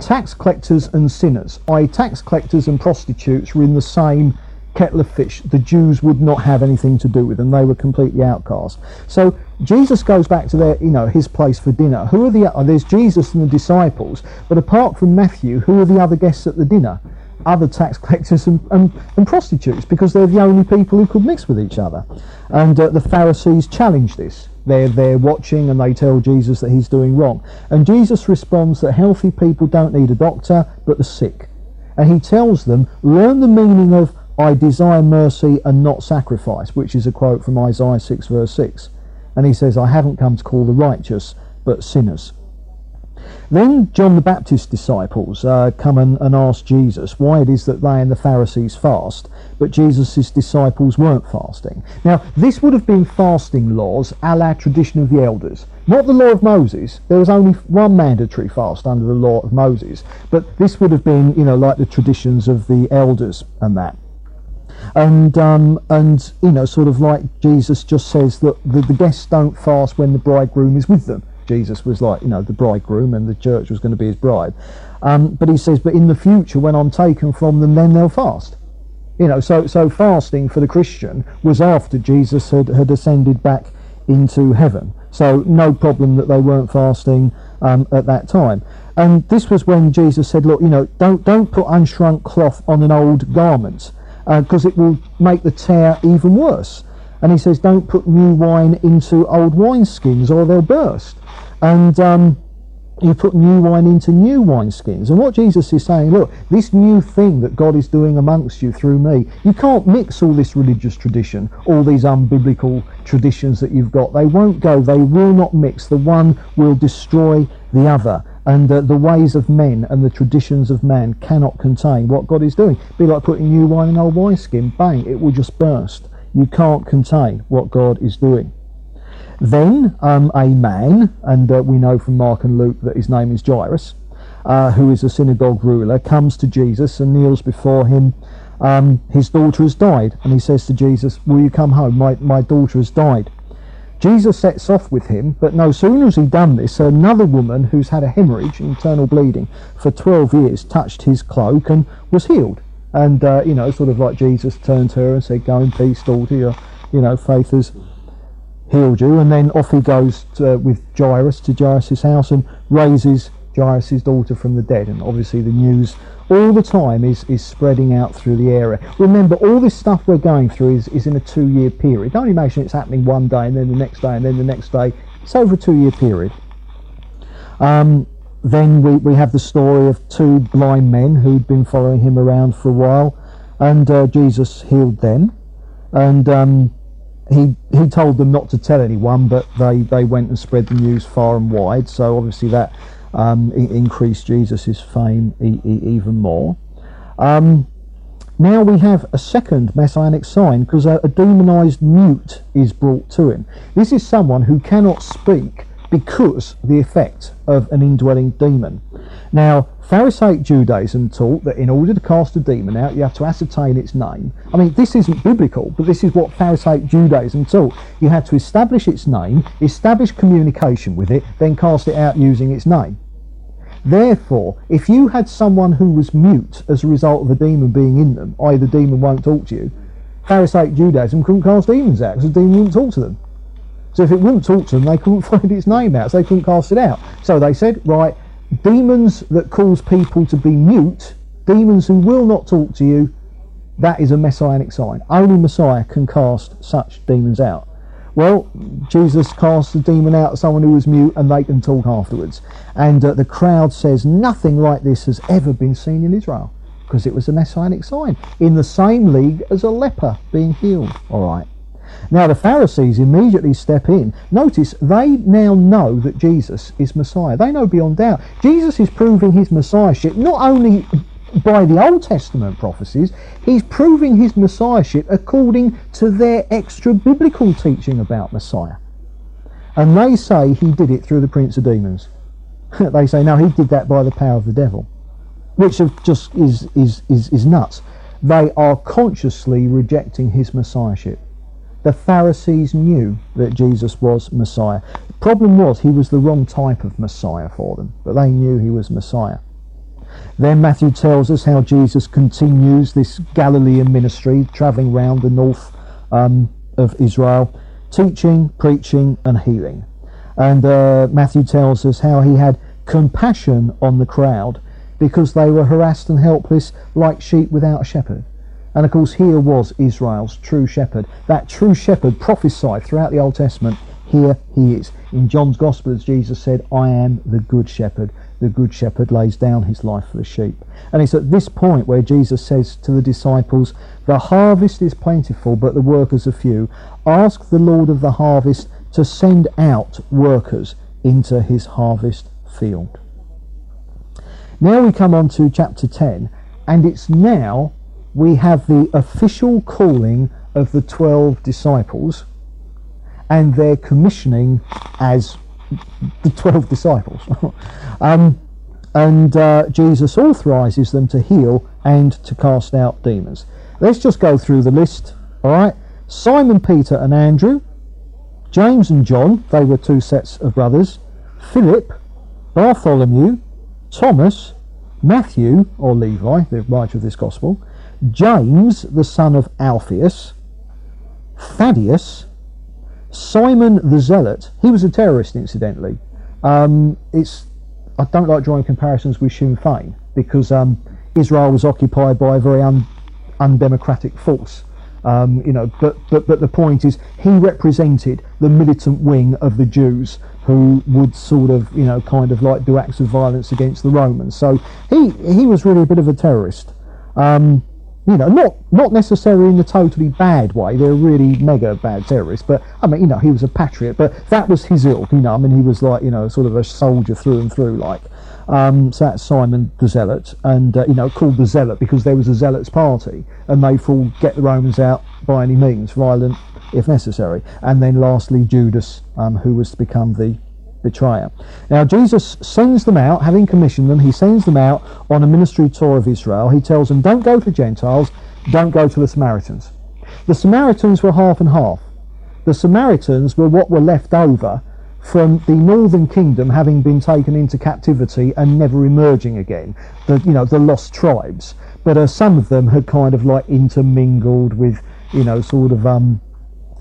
Tax collectors and sinners, i.e., tax collectors and prostitutes, were in the same kettle fish the Jews would not have anything to do with, and they were completely outcast. So Jesus goes back to their, you know, his place for dinner. Who are the? Oh, there's Jesus and the disciples, but apart from Matthew, who are the other guests at the dinner? Other tax collectors and, and, and prostitutes, because they're the only people who could mix with each other. And uh, the Pharisees challenge this. They're there watching and they tell Jesus that he's doing wrong. And Jesus responds that healthy people don't need a doctor, but the sick. And he tells them, learn the meaning of I desire mercy and not sacrifice, which is a quote from Isaiah 6, verse 6. And he says, I haven't come to call the righteous, but sinners. Then John the Baptist's disciples uh, come and, and ask Jesus why it is that they and the Pharisees fast, but Jesus' disciples weren't fasting. Now, this would have been fasting laws a la tradition of the elders. Not the law of Moses. There was only one mandatory fast under the law of Moses. But this would have been, you know, like the traditions of the elders and that and um, and you know, sort of like Jesus just says that the, the guests don't fast when the bridegroom is with them. Jesus was like, you know, the bridegroom, and the church was going to be his bride. Um, but he says, but in the future, when I'm taken from them, then they'll fast. You know, so so fasting for the Christian was after Jesus had, had ascended back into heaven. So no problem that they weren't fasting um, at that time. And this was when Jesus said, look, you know, don't don't put unshrunk cloth on an old garment because uh, it will make the tear even worse. And he says, don't put new wine into old wineskins or they'll burst. And um, you put new wine into new wineskins. And what Jesus is saying, look, this new thing that God is doing amongst you through me, you can't mix all this religious tradition, all these unbiblical traditions that you've got. They won't go, they will not mix. The one will destroy the other and uh, the ways of men and the traditions of man cannot contain what God is doing. Be like putting new wine in old wineskin, bang, it will just burst. You can't contain what God is doing. Then um, a man, and uh, we know from Mark and Luke that his name is Jairus, uh, who is a synagogue ruler, comes to Jesus and kneels before him. Um, his daughter has died, and he says to Jesus, Will you come home? My, my daughter has died. Jesus sets off with him, but no sooner has he done this, another woman who's had a hemorrhage, internal bleeding, for 12 years touched his cloak and was healed. And, uh, you know, sort of like Jesus turned to her and said, Go in peace, daughter, your, you know, faith has healed you. And then off he goes to, with Jairus to Jairus' house and raises Jairus' daughter from the dead. And obviously the news all the time is, is spreading out through the area. Remember, all this stuff we're going through is, is in a two year period. Don't imagine it's happening one day and then the next day and then the next day. It's over a two year period. Um, then we, we have the story of two blind men who'd been following him around for a while, and uh, Jesus healed them. And um, he he told them not to tell anyone, but they, they went and spread the news far and wide. So obviously that um, increased Jesus' fame e- e- even more. Um, now we have a second messianic sign because a, a demonized mute is brought to him. This is someone who cannot speak because the effect of an indwelling demon. Now, Pharisaic Judaism taught that in order to cast a demon out, you have to ascertain its name. I mean, this isn't biblical, but this is what Pharisaic Judaism taught. You had to establish its name, establish communication with it, then cast it out using its name. Therefore, if you had someone who was mute as a result of a demon being in them, i.e., the demon won't talk to you, Pharisaic Judaism couldn't cast demons out because the demon wouldn't talk to them. So if it wouldn't talk to them, they couldn't find its name out, so they couldn't cast it out. So they said, right, demons that cause people to be mute, demons who will not talk to you, that is a messianic sign. Only Messiah can cast such demons out. Well, Jesus cast the demon out of someone who was mute and they can talk afterwards. And uh, the crowd says nothing like this has ever been seen in Israel because it was a messianic sign in the same league as a leper being healed. All right. Now the Pharisees immediately step in. Notice they now know that Jesus is Messiah. They know beyond doubt. Jesus is proving his Messiahship not only by the Old Testament prophecies, he's proving his messiahship according to their extra biblical teaching about Messiah. And they say he did it through the prince of demons. they say, no, he did that by the power of the devil, which just is, is, is, is nuts. They are consciously rejecting his messiahship. The Pharisees knew that Jesus was Messiah. The problem was he was the wrong type of Messiah for them, but they knew he was Messiah. Then Matthew tells us how Jesus continues this Galilean ministry, travelling round the north um, of Israel, teaching, preaching, and healing. And uh, Matthew tells us how he had compassion on the crowd because they were harassed and helpless like sheep without a shepherd. And of course, here was Israel's true shepherd. That true shepherd prophesied throughout the Old Testament. Here he is. In John's Gospel, as Jesus said, I am the good shepherd the good shepherd lays down his life for the sheep. And it's at this point where Jesus says to the disciples, The harvest is plentiful, but the workers are few. Ask the Lord of the harvest to send out workers into his harvest field. Now we come on to chapter 10, and it's now we have the official calling of the 12 disciples and their commissioning as the 12 disciples. um, and uh, Jesus authorizes them to heal and to cast out demons. Let's just go through the list. All right. Simon, Peter, and Andrew, James and John, they were two sets of brothers, Philip, Bartholomew, Thomas, Matthew, or Levi, the writer of this gospel, James, the son of Alphaeus, Thaddeus, Simon the Zealot, he was a terrorist, incidentally. Um, it's I don't like drawing comparisons with Sinn Féin because um, Israel was occupied by a very un- undemocratic force. Um, you know, but, but but the point is, he represented the militant wing of the Jews who would sort of, you know, kind of like do acts of violence against the Romans. So he he was really a bit of a terrorist. Um, you know, not not necessarily in the totally bad way. They're really mega bad terrorists, but I mean, you know, he was a patriot. But that was his ilk. You know, I mean, he was like, you know, sort of a soldier through and through, like. Um, so that's Simon the Zealot, and uh, you know, called the Zealot because there was a Zealots party, and they thought get the Romans out by any means, violent if necessary. And then lastly, Judas, um, who was to become the betrayer. Now, Jesus sends them out, having commissioned them, he sends them out on a ministry tour of Israel. He tells them, don't go to Gentiles, don't go to the Samaritans. The Samaritans were half and half. The Samaritans were what were left over from the northern kingdom having been taken into captivity and never emerging again. The, you know, the lost tribes. But uh, some of them had kind of like intermingled with, you know, sort of um,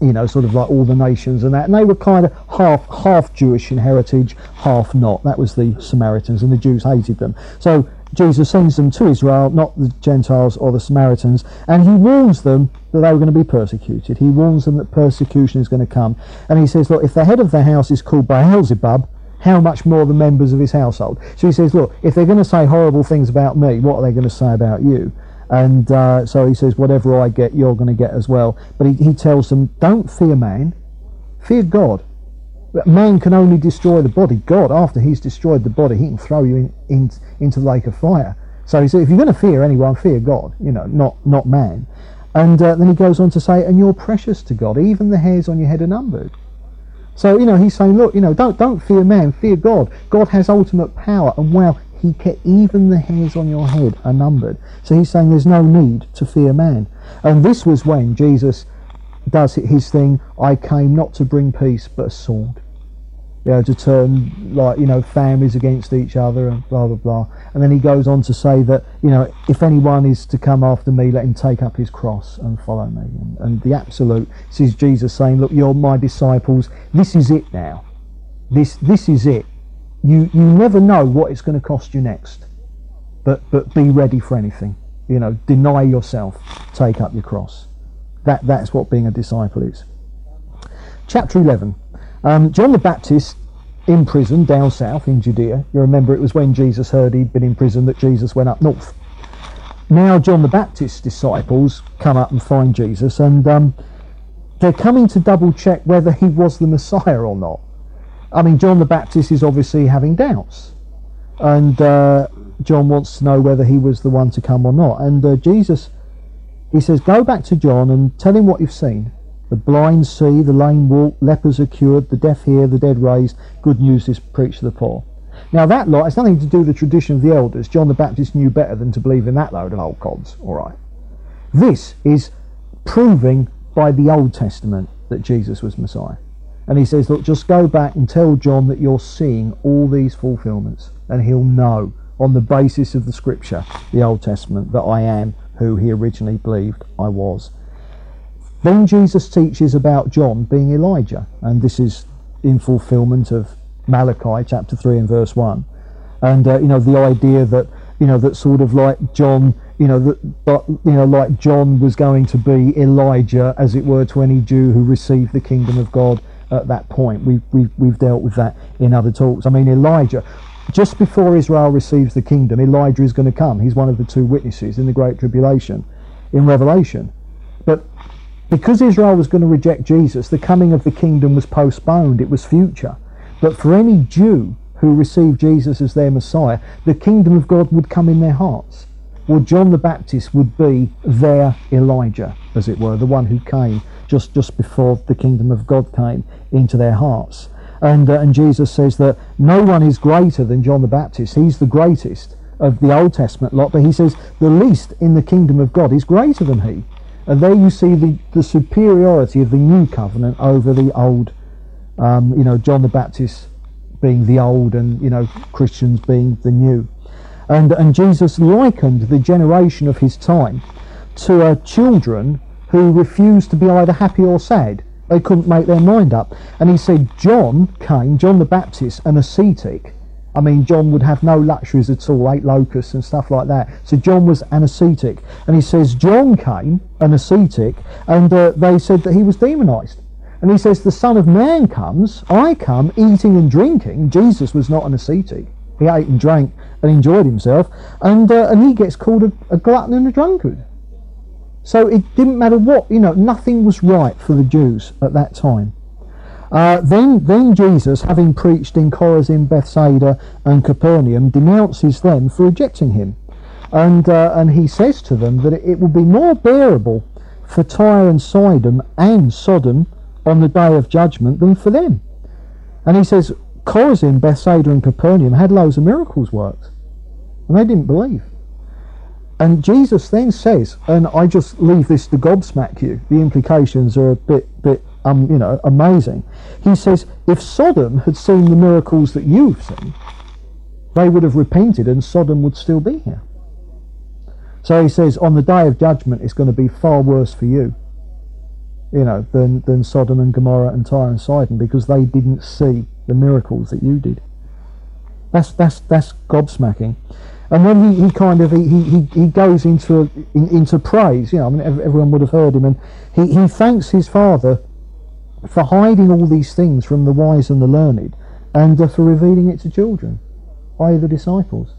you know, sort of like all the nations and that. And they were kind of half half Jewish in heritage, half not. That was the Samaritans, and the Jews hated them. So Jesus sends them to Israel, not the Gentiles or the Samaritans, and he warns them that they were going to be persecuted. He warns them that persecution is going to come. And he says, look, if the head of the house is called by Beelzebub, how much more the members of his household? So he says, look, if they're going to say horrible things about me, what are they going to say about you? And uh, so he says, whatever I get, you're going to get as well. But he, he tells them, don't fear man, fear God. Man can only destroy the body. God, after he's destroyed the body, he can throw you in, in, into the lake of fire. So he said, if you're going to fear anyone, fear God, you know, not, not man. And uh, then he goes on to say, and you're precious to God. Even the hairs on your head are numbered. So, you know, he's saying, look, you know, don't, don't fear man, fear God. God has ultimate power. And wow, he can, even the hairs on your head are numbered. So he's saying there's no need to fear man. And this was when Jesus does his thing, I came not to bring peace, but a sword you know, to turn like you know families against each other and blah blah blah. And then he goes on to say that you know if anyone is to come after me, let him take up his cross and follow me. And, and the absolute, is Jesus saying, look, you're my disciples. This is it now. This this is it. You you never know what it's going to cost you next, but but be ready for anything. You know, deny yourself, take up your cross. That that's what being a disciple is. Chapter eleven. Um, John the Baptist in prison down south in Judea. You remember it was when Jesus heard he'd been in prison that Jesus went up north. Now John the Baptist's disciples come up and find Jesus, and um, they're coming to double check whether he was the Messiah or not. I mean, John the Baptist is obviously having doubts, and uh, John wants to know whether he was the one to come or not. And uh, Jesus, he says, "Go back to John and tell him what you've seen." The blind see, the lame walk, lepers are cured, the deaf hear, the dead raised. Good news is preached to the poor. Now that lot has nothing to do with the tradition of the elders. John the Baptist knew better than to believe in that load of old cods. All right. This is proving by the Old Testament that Jesus was Messiah. And he says, look, just go back and tell John that you're seeing all these fulfillments, and he'll know on the basis of the Scripture, the Old Testament, that I am who he originally believed I was. Then Jesus teaches about John being Elijah, and this is in fulfillment of Malachi chapter 3 and verse 1. And, uh, you know, the idea that, you know, that sort of like John, you know, but, you know, like John was going to be Elijah, as it were, to any Jew who received the kingdom of God at that point. We've, we've, we've dealt with that in other talks. I mean, Elijah, just before Israel receives the kingdom, Elijah is going to come. He's one of the two witnesses in the Great Tribulation in Revelation. But because Israel was going to reject Jesus, the coming of the kingdom was postponed, it was future. But for any Jew who received Jesus as their Messiah, the kingdom of God would come in their hearts. Well, John the Baptist would be their Elijah, as it were, the one who came just, just before the kingdom of God came into their hearts. And, uh, and Jesus says that no one is greater than John the Baptist. He's the greatest of the Old Testament lot, but he says the least in the kingdom of God is greater than he. And there you see the, the superiority of the new covenant over the old, um, you know, John the Baptist being the old and, you know, Christians being the new. And, and Jesus likened the generation of his time to uh, children who refused to be either happy or sad. They couldn't make their mind up. And he said, John came, John the Baptist, an ascetic, I mean, John would have no luxuries at all, ate locusts and stuff like that. So John was an ascetic. And he says, John came, an ascetic, and uh, they said that he was demonized. And he says, the Son of Man comes, I come, eating and drinking. Jesus was not an ascetic. He ate and drank and enjoyed himself. And, uh, and he gets called a, a glutton and a drunkard. So it didn't matter what, you know, nothing was right for the Jews at that time. Uh, then, then Jesus, having preached in Chorazin, Bethsaida, and Capernaum, denounces them for rejecting him. And, uh, and he says to them that it, will be more bearable for Tyre and Sidon and Sodom on the day of judgment than for them. And he says, Chorazin, Bethsaida, and Capernaum had loads of miracles worked, and they didn't believe. And Jesus then says, and I just leave this to gobsmack you. The implications are a bit, bit um, you know, amazing. He says, if Sodom had seen the miracles that you've seen, they would have repented and Sodom would still be here. So he says, on the day of judgment, it's going to be far worse for you, you know, than, than Sodom and Gomorrah and Tyre and Sidon because they didn't see the miracles that you did. That's, that's, that's gobsmacking. And then he, he kind of he, he, he goes into in, into praise. You know, I mean, everyone would have heard him, and he, he thanks his father for hiding all these things from the wise and the learned, and uh, for revealing it to children, i.e., the disciples.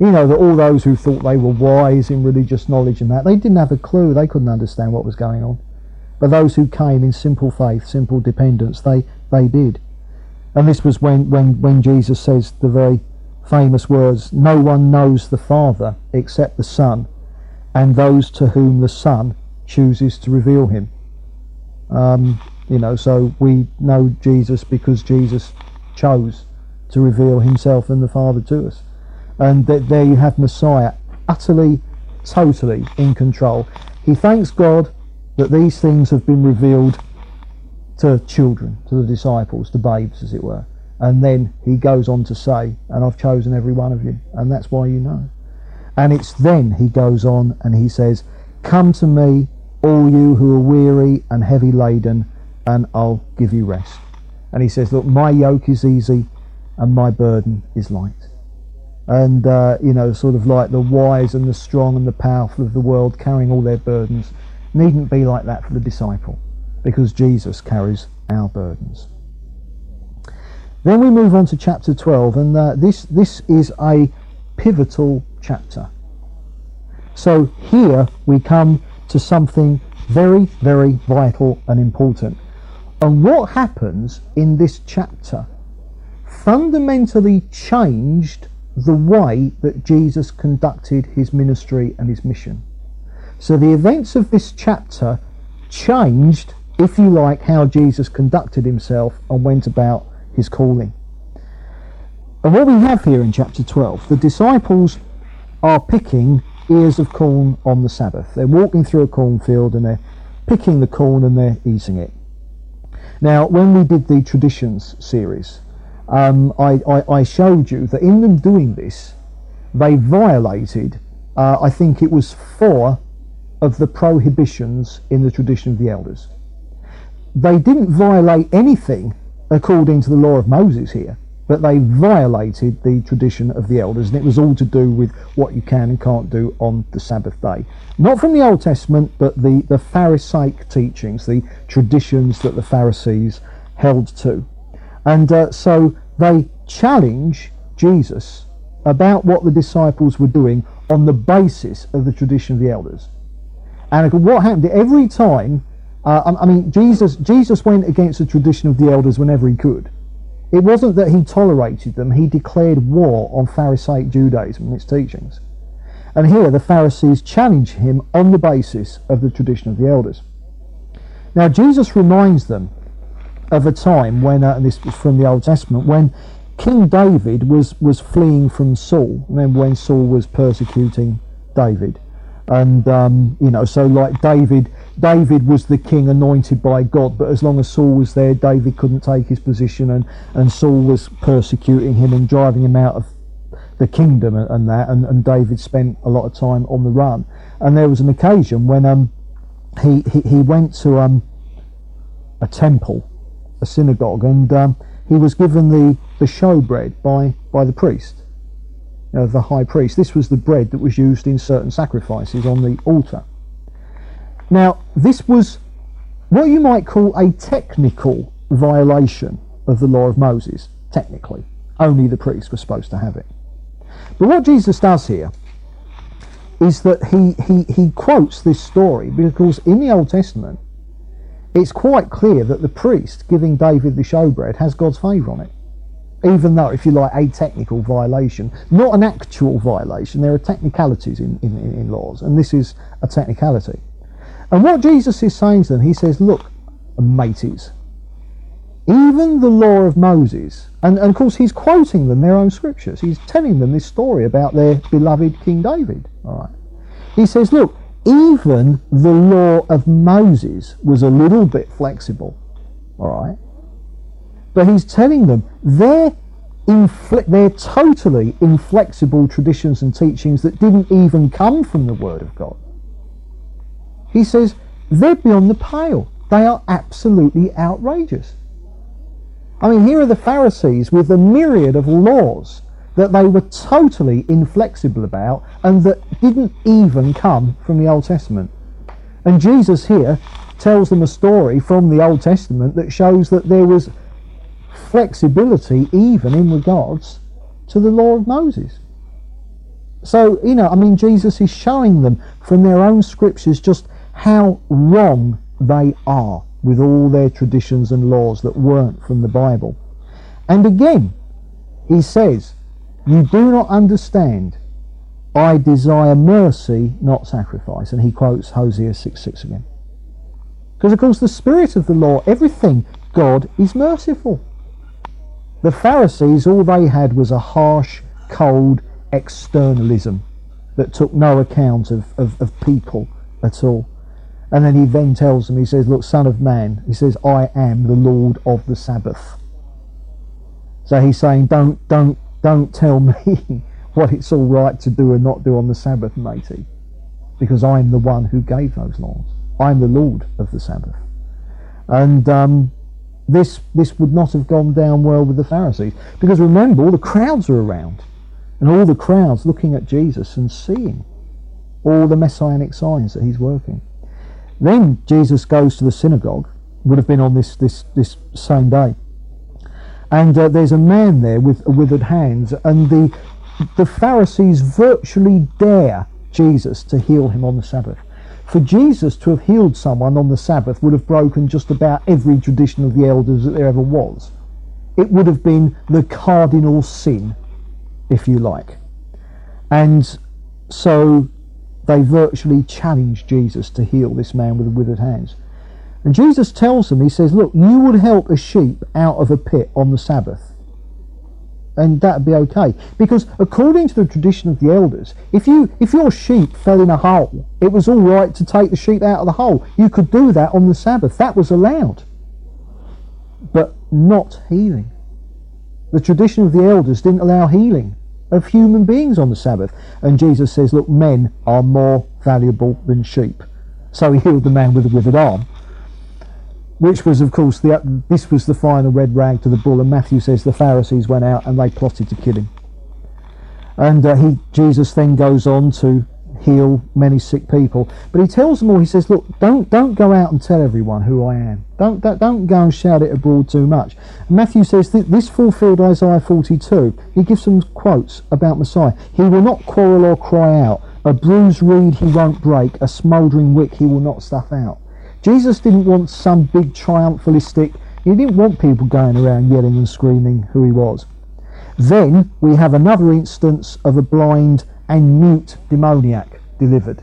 You know, that all those who thought they were wise in religious knowledge and that, they didn't have a clue. They couldn't understand what was going on. But those who came in simple faith, simple dependence, they, they did. And this was when, when, when Jesus says the very famous words, No one knows the Father except the Son, and those to whom the Son chooses to reveal him. Um, you know, so we know Jesus because Jesus chose to reveal himself and the Father to us. And th- there you have Messiah utterly, totally in control. He thanks God that these things have been revealed to children, to the disciples, to babes, as it were. And then he goes on to say, And I've chosen every one of you, and that's why you know. And it's then he goes on and he says, Come to me, all you who are weary and heavy laden, and I'll give you rest. And he says, Look, my yoke is easy and my burden is light. And, uh, you know, sort of like the wise and the strong and the powerful of the world carrying all their burdens needn't be like that for the disciple because Jesus carries our burdens. Then we move on to chapter 12, and uh, this, this is a pivotal chapter. So here we come to something very, very vital and important. And what happens in this chapter fundamentally changed the way that Jesus conducted his ministry and his mission. So the events of this chapter changed, if you like, how Jesus conducted himself and went about his calling. And what we have here in chapter 12, the disciples are picking ears of corn on the Sabbath. They're walking through a cornfield and they're picking the corn and they're eating it. Now, when we did the traditions series, um, I, I, I, showed you that in them doing this, they violated, uh, I think it was four of the prohibitions in the tradition of the elders. They didn't violate anything according to the law of Moses here, but they violated the tradition of the elders, and it was all to do with what you can and can't do on the Sabbath day. Not from the Old Testament, but the, the Pharisaic teachings, the traditions that the Pharisees held to. And uh, so they challenge Jesus about what the disciples were doing on the basis of the tradition of the elders. And what happened every time? Uh, I mean, Jesus Jesus went against the tradition of the elders whenever he could. It wasn't that he tolerated them; he declared war on Pharisaic Judaism and its teachings. And here, the Pharisees challenge him on the basis of the tradition of the elders. Now, Jesus reminds them of a time when, uh, and this was from the Old Testament, when King David was, was fleeing from Saul. Remember when Saul was persecuting David? And, um, you know, so like David, David was the king anointed by God, but as long as Saul was there, David couldn't take his position, and, and Saul was persecuting him and driving him out of the kingdom and, and that. And, and David spent a lot of time on the run. And there was an occasion when um, he, he, he went to um, a temple a synagogue, and um, he was given the, the showbread by, by the priest, know, the high priest. This was the bread that was used in certain sacrifices on the altar. Now, this was what you might call a technical violation of the law of Moses, technically. Only the priests were supposed to have it. But what Jesus does here is that he, he, he quotes this story because in the Old Testament, it's quite clear that the priest giving David the showbread has God's favour on it. Even though, if you like, a technical violation, not an actual violation, there are technicalities in, in, in laws, and this is a technicality. And what Jesus is saying to them, he says, Look, mateys, even the law of Moses, and, and, of course he's quoting them their own scriptures. He's telling them this story about their beloved King David. All right. He says, look, even the law of Moses was a little bit flexible, all right? But he's telling them they're, infle- they're totally inflexible traditions and teachings that didn't even come from the Word of God. He says they're beyond the pale. They are absolutely outrageous. I mean, here are the Pharisees with a myriad of laws that they were totally inflexible about and that didn't even come from the Old Testament. And Jesus here tells them a story from the Old Testament that shows that there was flexibility even in regards to the law of Moses. So, you know, I mean, Jesus is showing them from their own scriptures just how wrong they are with all their traditions and laws that weren't from the Bible. And again, he says, You do not understand. I desire mercy, not sacrifice. And he quotes Hosea 6 6 again. Because, of course, the spirit of the law, everything, God is merciful. The Pharisees, all they had was a harsh, cold externalism that took no account of, of, of people at all. And then he then tells them, he says, Look, Son of Man, he says, I am the Lord of the Sabbath. So he's saying, Don't don't don't tell me what it's all right to do and not do on the Sabbath, matey. Because I'm the one who gave those laws. I'm the Lord of the Sabbath. And um, this this would not have gone down well with the Pharisees. Because remember, all the crowds are around. And all the crowds looking at Jesus and seeing all the messianic signs that he's working. Then Jesus goes to the synagogue, would have been on this, this, this same day. And uh, there's a man there with withered hands, and the, the Pharisees virtually dare Jesus to heal him on the Sabbath. For Jesus to have healed someone on the Sabbath would have broken just about every tradition of the elders that there ever was. It would have been the cardinal sin, if you like. And so they virtually challenge Jesus to heal this man with the withered hands. And Jesus tells them, He says, Look, you would help a sheep out of a pit on the Sabbath. And that'd be okay. Because according to the tradition of the elders, if you if your sheep fell in a hole, it was all right to take the sheep out of the hole. You could do that on the Sabbath. That was allowed. But not healing. The tradition of the elders didn't allow healing of human beings on the Sabbath. And Jesus says, look, men are more valuable than sheep. So he healed the man with a withered arm, which was, of course, the, this was the final red rag to the bull. And Matthew says the Pharisees went out and they plotted to kill him. And uh, he, Jesus then goes on to heal many sick people. But he tells them all, he says, look, don't, don't go out and tell everyone who I am. Don't, don't, don't go and shout it abroad too much. And Matthew says this fulfilled Isaiah 42. He gives some quotes about Messiah. He will not quarrel or cry out. A bruised reed he won't break. A smouldering wick he will not stuff out. Jesus didn't want some big triumphalistic, he didn't want people going around yelling and screaming who he was. Then we have another instance of a blind and mute demoniac delivered.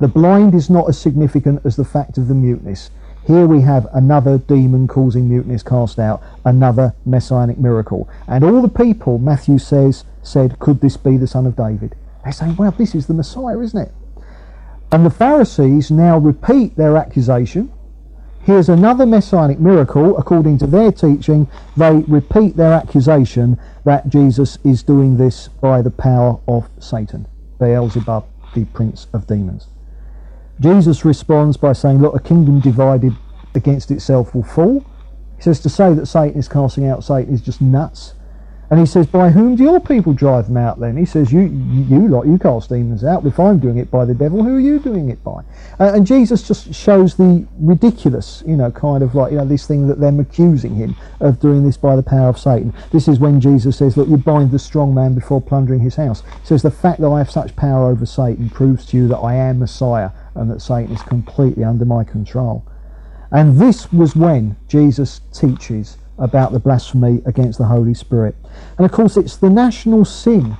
The blind is not as significant as the fact of the muteness. Here we have another demon causing muteness cast out, another messianic miracle. And all the people, Matthew says, said, Could this be the son of David? They say, Well, this is the Messiah, isn't it? And the Pharisees now repeat their accusation. Here's another messianic miracle. According to their teaching, they repeat their accusation that Jesus is doing this by the power of Satan, Beelzebub, the prince of demons. Jesus responds by saying, Look, a kingdom divided against itself will fall. He says to say that Satan is casting out Satan is just nuts. And he says, By whom do your people drive them out then? He says, You, you lot, you cast demons out. If I'm doing it by the devil, who are you doing it by? Uh, and Jesus just shows the ridiculous, you know, kind of like, you know, this thing that them accusing him of doing this by the power of Satan. This is when Jesus says, Look, you bind the strong man before plundering his house. He says, The fact that I have such power over Satan proves to you that I am Messiah and that Satan is completely under my control. And this was when Jesus teaches about the blasphemy against the Holy Spirit. And of course, it's the national sin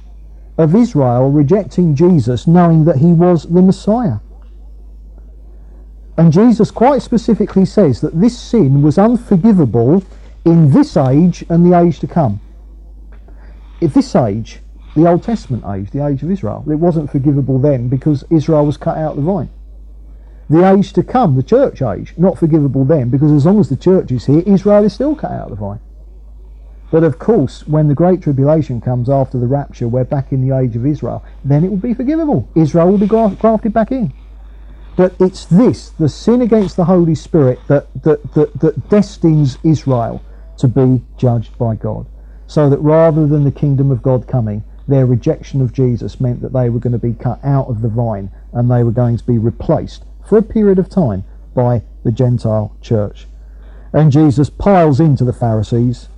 of Israel rejecting Jesus, knowing that he was the Messiah. And Jesus quite specifically says that this sin was unforgivable in this age and the age to come. In this age, the Old Testament age, the age of Israel, it wasn't forgivable then because Israel was cut out of the vine the age to come, the church age, not forgivable then, because as long as the church is here, Israel is still cut out of the vine. But of course, when the Great Tribulation comes after the rapture, we're back in the age of Israel, then it will be forgivable. Israel will be grafted back in. But it's this, the sin against the Holy Spirit, that, that, that, that destines Israel to be judged by God. So that rather than the kingdom of God coming, their rejection of Jesus meant that they were going to be cut out of the vine and they were going to be replaced for a period of time by the Gentile church. And Jesus piles into the Pharisees.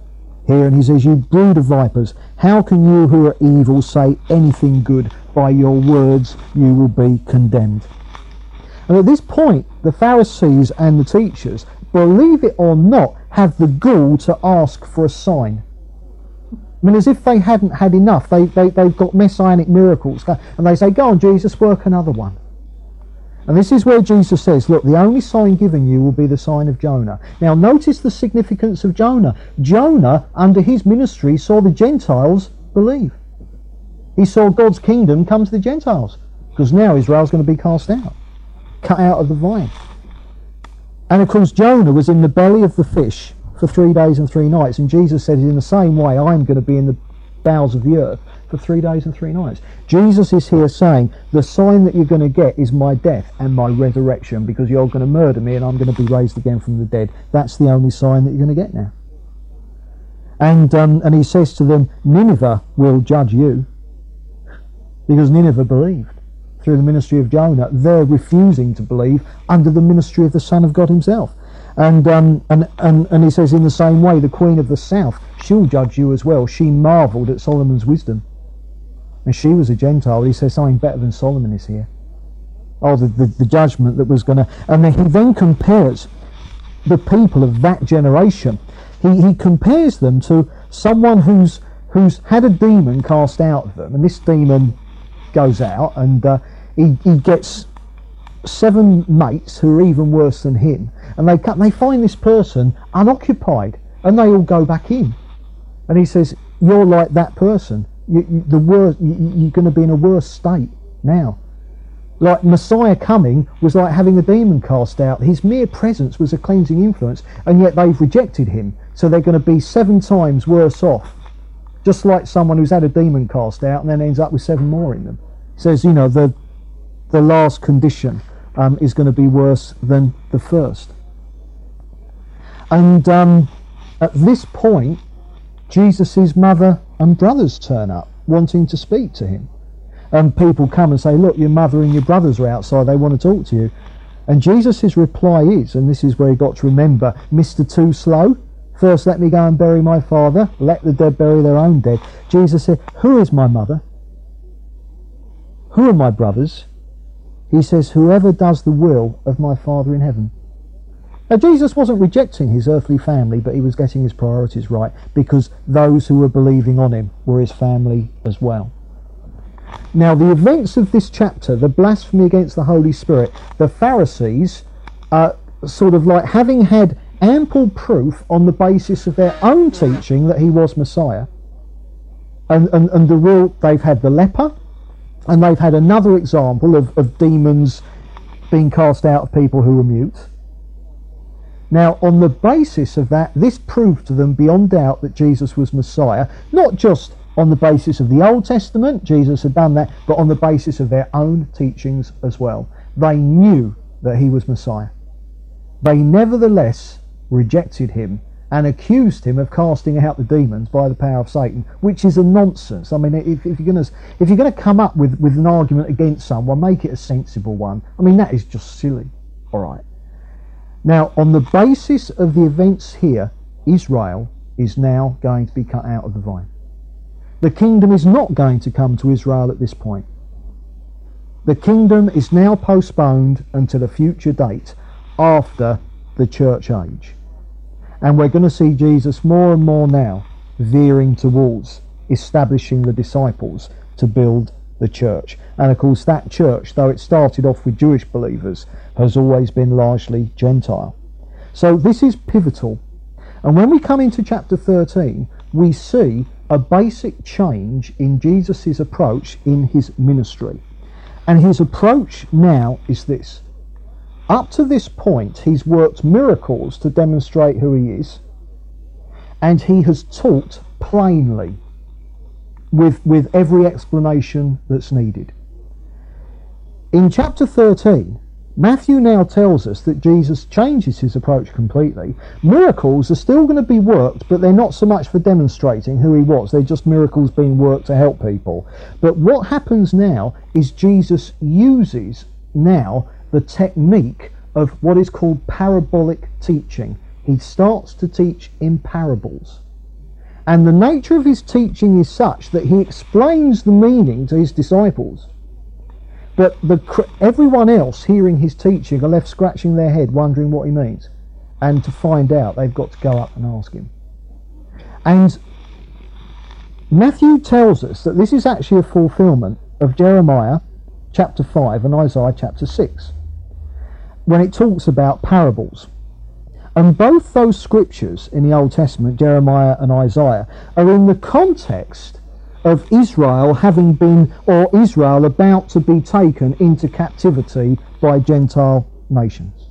here, and he says, You brood of vipers, how can you who are evil say anything good? By your words you will be condemned. And at this point, the Pharisees and the teachers, believe it or not, have the gall to ask for a sign. I mean, as if they hadn't had enough. They, they, they've got messianic miracles. And they say, Go on, Jesus, work another one. And this is where Jesus says, Look, the only sign given you will be the sign of Jonah. Now, notice the significance of Jonah. Jonah, under his ministry, saw the Gentiles believe. He saw God's kingdom come to the Gentiles. Because now Israel's going to be cast out, cut out of the vine. And of course, Jonah was in the belly of the fish for three days and three nights. And Jesus said, In the same way, I'm going to be in the bowels of the earth for three days and three nights. Jesus is here saying, The sign that you're going to get is my death and my resurrection because you're going to murder me and I'm going to be raised again from the dead. That's the only sign that you're going to get now. And, um, and he says to them, Nineveh will judge you because Nineveh believed through the ministry of Jonah. They're refusing to believe under the ministry of the Son of God himself. And, um, and, and, and he says, in the same way, the Queen of the South, she'll judge you as well. She marvelled at Solomon's wisdom. And she was a Gentile. He says, something better than Solomon is here. Oh, the, the, the judgment that was going to. And then he then compares the people of that generation. He, he compares them to someone who's, who's had a demon cast out of them. And this demon goes out and uh, he, he gets seven mates who are even worse than him, and they they find this person unoccupied, and they all go back in, and he says, "You're like that person. You, you, the worst. You, you're going to be in a worse state now." Like Messiah coming was like having a demon cast out. His mere presence was a cleansing influence, and yet they've rejected him. So they're going to be seven times worse off. Just like someone who's had a demon cast out and then ends up with seven more in them. He says, you know, the the last condition um, is going to be worse than the first. And um, at this point, Jesus' mother and brothers turn up wanting to speak to him. And people come and say, Look, your mother and your brothers are outside, they want to talk to you. And Jesus' reply is, and this is where he got to remember, Mr. Too Slow, first let me go and bury my father, let the dead bury their own dead. Jesus said, Who is my mother? Who are my brothers? he says, Whoever does the will of my Father in heaven. Now, Jesus wasn't rejecting his earthly family, but he was getting his priorities right because those who were believing on him were his family as well. Now, the events of this chapter, the blasphemy against the Holy Spirit, the Pharisees, uh, sort of like having had ample proof on the basis of their own teaching that he was Messiah, and, and, and the real, they've had the leper, and they've had another example of, of demons being cast out of people who were mute. Now, on the basis of that, this proved to them beyond doubt that Jesus was Messiah, not just on the basis of the Old Testament, Jesus had done that, but on the basis of their own teachings as well. They knew that he was Messiah. They nevertheless rejected him and accused him of casting out the demons by the power of Satan, which is a nonsense. I mean, if, if you're going to if you're going to come up with, with an argument against someone, make it a sensible one. I mean, that is just silly. All right. Now, on the basis of the events here, Israel is now going to be cut out of the vine. The kingdom is not going to come to Israel at this point. The kingdom is now postponed until a future date after the church age. And we're going to see Jesus more and more now veering towards establishing the disciples to build the church. And of course, that church, though it started off with Jewish believers, has always been largely Gentile. So this is pivotal. And when we come into chapter 13, we see a basic change in Jesus' approach in his ministry. And his approach now is this up to this point, he's worked miracles to demonstrate who he is, and he has taught plainly with, with every explanation that's needed. In chapter 13, Matthew now tells us that Jesus changes his approach completely. Miracles are still going to be worked, but they're not so much for demonstrating who he was. They're just miracles being worked to help people. But what happens now is Jesus uses now the technique of what is called parabolic teaching. He starts to teach in parables. And the nature of his teaching is such that he explains the meaning to his disciples. But the, everyone else hearing his teaching are left scratching their head, wondering what he means. And to find out, they've got to go up and ask him. And Matthew tells us that this is actually a fulfillment of Jeremiah chapter 5 and Isaiah chapter 6 when it talks about parables. And both those scriptures in the Old Testament, Jeremiah and Isaiah, are in the context of Israel having been, or Israel about to be taken into captivity by Gentile nations.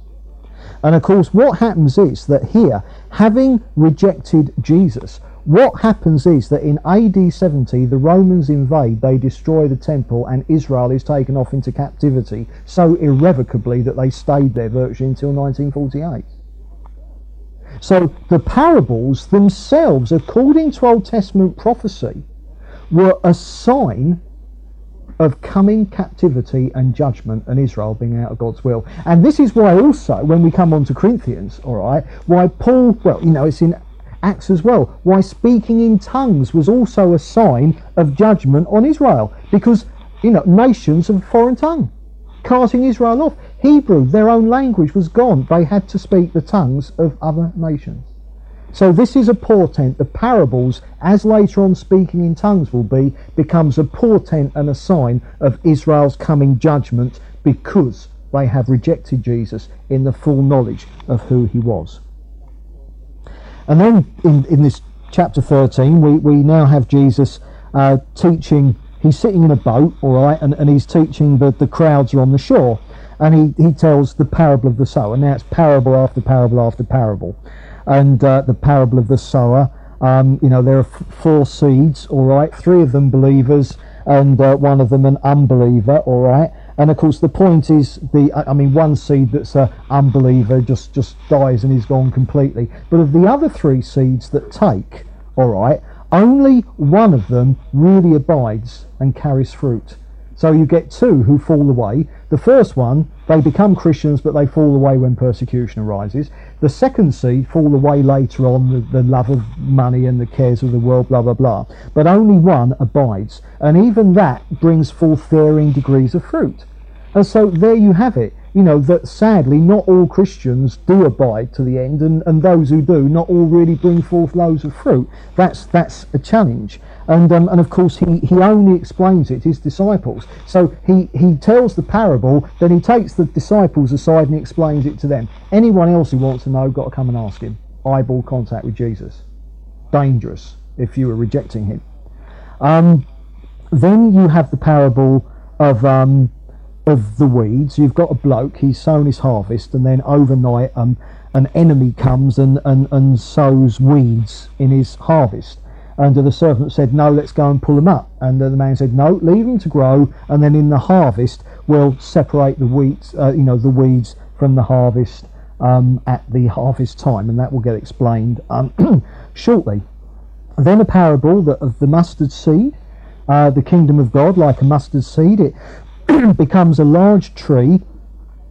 And of course, what happens is that here, having rejected Jesus, what happens is that in AD 70, the Romans invade, they destroy the temple, and Israel is taken off into captivity so irrevocably that they stayed there virtually until 1948. So the parables themselves, according to Old Testament prophecy, were a sign of coming captivity and judgment and Israel being out of God's will. And this is why also, when we come on to Corinthians, all right, why Paul, well, you know, it's in Acts as well, why speaking in tongues was also a sign of judgment on Israel. Because, you know, nations of foreign tongue, carting Israel off. Hebrew, their own language, was gone. They had to speak the tongues of other nations. So this is a portent. The parables, as later on speaking in tongues will be, becomes a portent and a sign of Israel's coming judgment because they have rejected Jesus in the full knowledge of who he was. And then in, in this chapter 13, we, we now have Jesus uh, teaching, he's sitting in a boat, all right, and, and he's teaching the, the crowds are on the shore and he, he tells the parable of the sower. Now it's parable after parable after parable. And uh, the parable of the sower, um, you know, there are f- four seeds, all right, three of them believers and uh, one of them an unbeliever, all right. And of course, the point is the I mean, one seed that's an unbeliever just just dies and is gone completely. But of the other three seeds that take, all right, only one of them really abides and carries fruit. So you get two who fall away. The first one, they become Christians, but they fall away when persecution arises. The second seed fall away later on, the, the love of money and the cares of the world, blah, blah, blah. But only one abides. And even that brings forth varying degrees of fruit. And so there you have it you know, that sadly not all Christians do abide to the end, and, and those who do, not all really bring forth loads of fruit. That's that's a challenge. And um, and of course he, he only explains it to his disciples. So he, he tells the parable, then he takes the disciples aside and he explains it to them. Anyone else who wants to know, got to come and ask him. Eyeball contact with Jesus. Dangerous if you were rejecting him. Um, then you have the parable of um, of the weeds. You've got a bloke, he's sown his harvest, and then overnight um, an enemy comes and, and, and sows weeds in his harvest. And the servant said, No, let's go and pull them up. And the man said, No, leave them to grow, and then in the harvest we'll separate the wheat, uh, you know, the weeds from the harvest um, at the harvest time, and that will get explained um, shortly. Then a parable that of the mustard seed. Uh, the kingdom of God, like a mustard seed, it becomes a large tree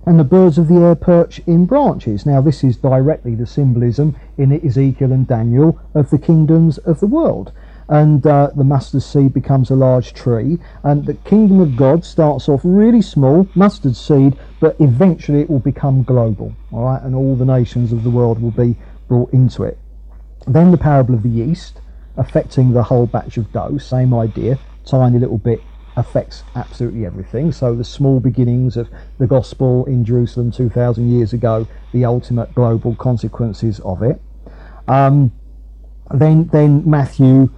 and the birds of the air perch in branches. Now, this is directly the symbolism in Ezekiel and Daniel of the kingdoms of the world. And uh, the mustard seed becomes a large tree, and the kingdom of God starts off really small, mustard seed, but eventually it will become global, all right, and all the nations of the world will be brought into it. Then the parable of the yeast, affecting the whole batch of dough, same idea, tiny little bit affects absolutely everything. So the small beginnings of the gospel in Jerusalem 2,000 years ago, the ultimate global consequences of it. Um, then, then Matthew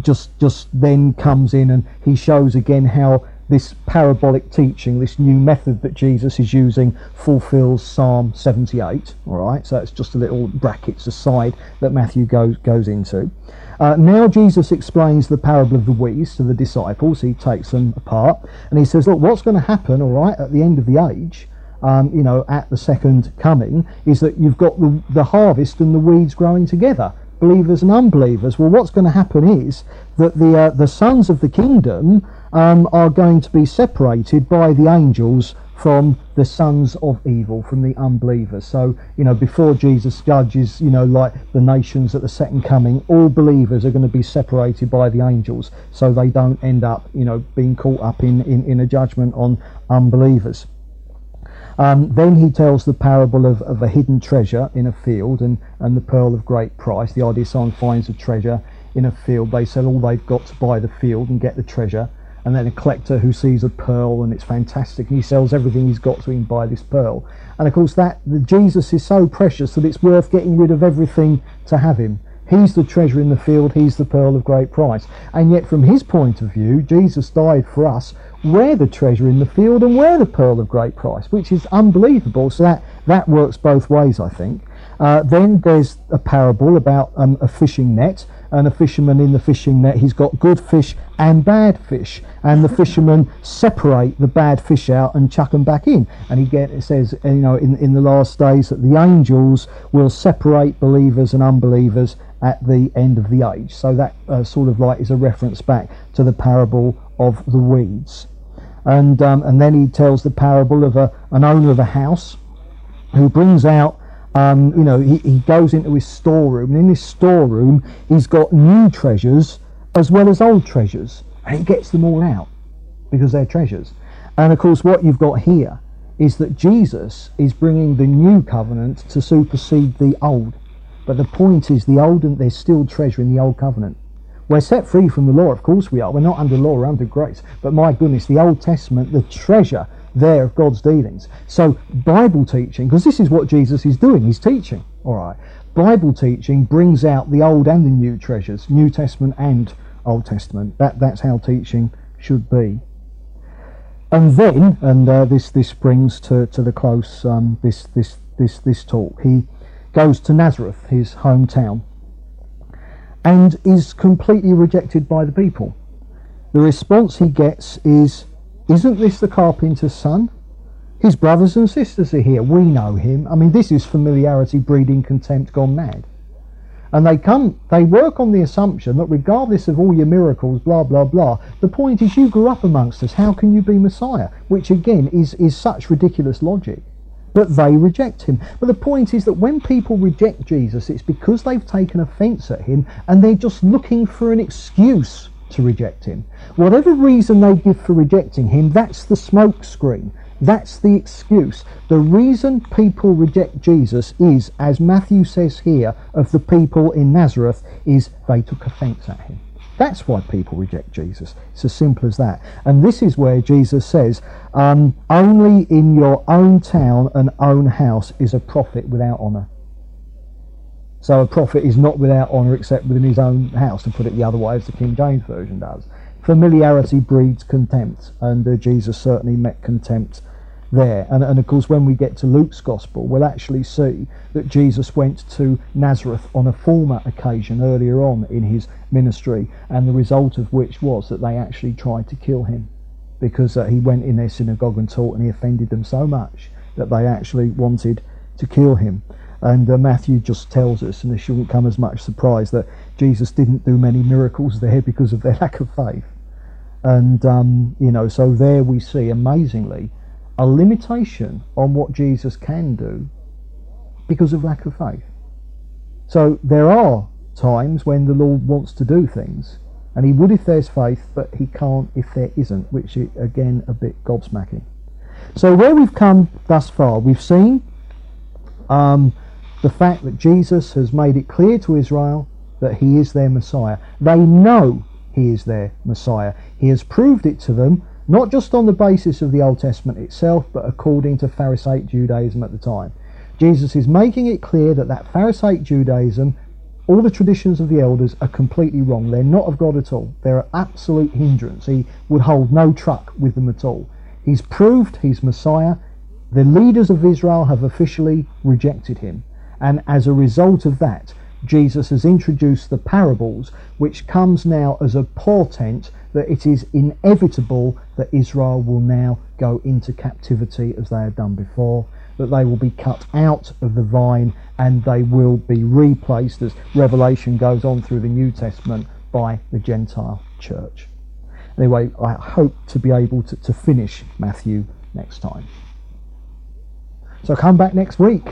just just then comes in and he shows again how this parabolic teaching, this new method that Jesus is using, fulfills Psalm 78. All right, so it's just a little brackets aside that Matthew goes goes into. Uh, now Jesus explains the parable of the weeds to the disciples. He takes them apart and he says, "Look, what's going to happen? All right, at the end of the age." Um, you know, at the second coming, is that you've got the, the harvest and the weeds growing together believers and unbelievers. Well, what's going to happen is that the uh, the sons of the kingdom um, are going to be separated by the angels from the sons of evil, from the unbelievers. So, you know, before Jesus judges, you know, like the nations at the second coming, all believers are going to be separated by the angels so they don't end up, you know, being caught up in, in, in a judgment on unbelievers. Um, then he tells the parable of, of a hidden treasure in a field and, and the pearl of great price. The idea someone finds a treasure in a field, they sell all they've got to buy the field and get the treasure. And then a collector who sees a pearl and it's fantastic and he sells everything he's got to him buy this pearl. And of course that the Jesus is so precious that it's worth getting rid of everything to have him. He's the treasure in the field, he's the pearl of great price. And yet from his point of view, Jesus died for us where the treasure in the field and where the pearl of great price, which is unbelievable. So that, that works both ways, I think. Uh, then there's a parable about um, a fishing net and a fisherman in the fishing net. He's got good fish and bad fish, and the fishermen separate the bad fish out and chuck them back in. And he get it says you know in in the last days that the angels will separate believers and unbelievers at the end of the age. So that uh, sort of like is a reference back to the parable of the weeds and um, and then he tells the parable of a, an owner of a house who brings out um, you know he, he goes into his storeroom and in his storeroom he's got new treasures as well as old treasures and he gets them all out because they're treasures and of course what you've got here is that Jesus is bringing the new covenant to supersede the old but the point is the old and there's still treasure in the old covenant we're set free from the law, of course we are. We're not under law, we're under grace. But my goodness, the Old Testament, the treasure there of God's dealings. So Bible teaching, because this is what Jesus is doing, he's teaching. All right. Bible teaching brings out the old and the new treasures, New Testament and Old Testament. That that's how teaching should be. And then, and uh, this this brings to, to the close um, this this this this talk. He goes to Nazareth, his hometown, and is completely rejected by the people. The response he gets is, Isn't this the carpenter's son? His brothers and sisters are here. We know him. I mean, this is familiarity breeding contempt gone mad. And they come, they work on the assumption that regardless of all your miracles, blah, blah, blah, the point is you grew up amongst us. How can you be Messiah? Which again is, is such ridiculous logic but they reject him. But the point is that when people reject Jesus, it's because they've taken offense at him and they're just looking for an excuse to reject him. Whatever reason they give for rejecting him, that's the smoke screen. That's the excuse. The reason people reject Jesus is, as Matthew says here of the people in Nazareth, is they took offense at him. That's why people reject Jesus. It's as simple as that. And this is where Jesus says, um, only in your own town and own house is a prophet without honour. So a prophet is not without honour except within his own house, to put it the other way, as the King James Version does. Familiarity breeds contempt, and uh, Jesus certainly met contempt there. And, and of course, when we get to Luke's Gospel, we'll actually see that Jesus went to Nazareth on a former occasion earlier on in his ministry, and the result of which was that they actually tried to kill him because uh, he went in their synagogue and taught and he offended them so much that they actually wanted to kill him. And uh, Matthew just tells us, and this shouldn't come as much surprise, that Jesus didn't do many miracles there because of their lack of faith. And, um, you know, so there we see, amazingly, a limitation on what Jesus can do because of lack of faith. So there are times when the Lord wants to do things, and He would if there's faith, but He can't if there isn't, which is again a bit gobsmacking. So where we've come thus far, we've seen um, the fact that Jesus has made it clear to Israel that He is their Messiah. They know He is their Messiah. He has proved it to them not just on the basis of the Old Testament itself, but according to Pharisaic Judaism at the time. Jesus is making it clear that that Pharisaic Judaism, all the traditions of the elders are completely wrong. They're not of God at all. They're an absolute hindrance. He would hold no truck with them at all. He's proved he's Messiah. The leaders of Israel have officially rejected him. And as a result of that, Jesus has introduced the parables, which comes now as a portent that it is inevitable that Israel will now go into captivity as they have done before, that they will be cut out of the vine and they will be replaced as Revelation goes on through the New Testament by the Gentile church. Anyway, I hope to be able to, to finish Matthew next time. So come back next week.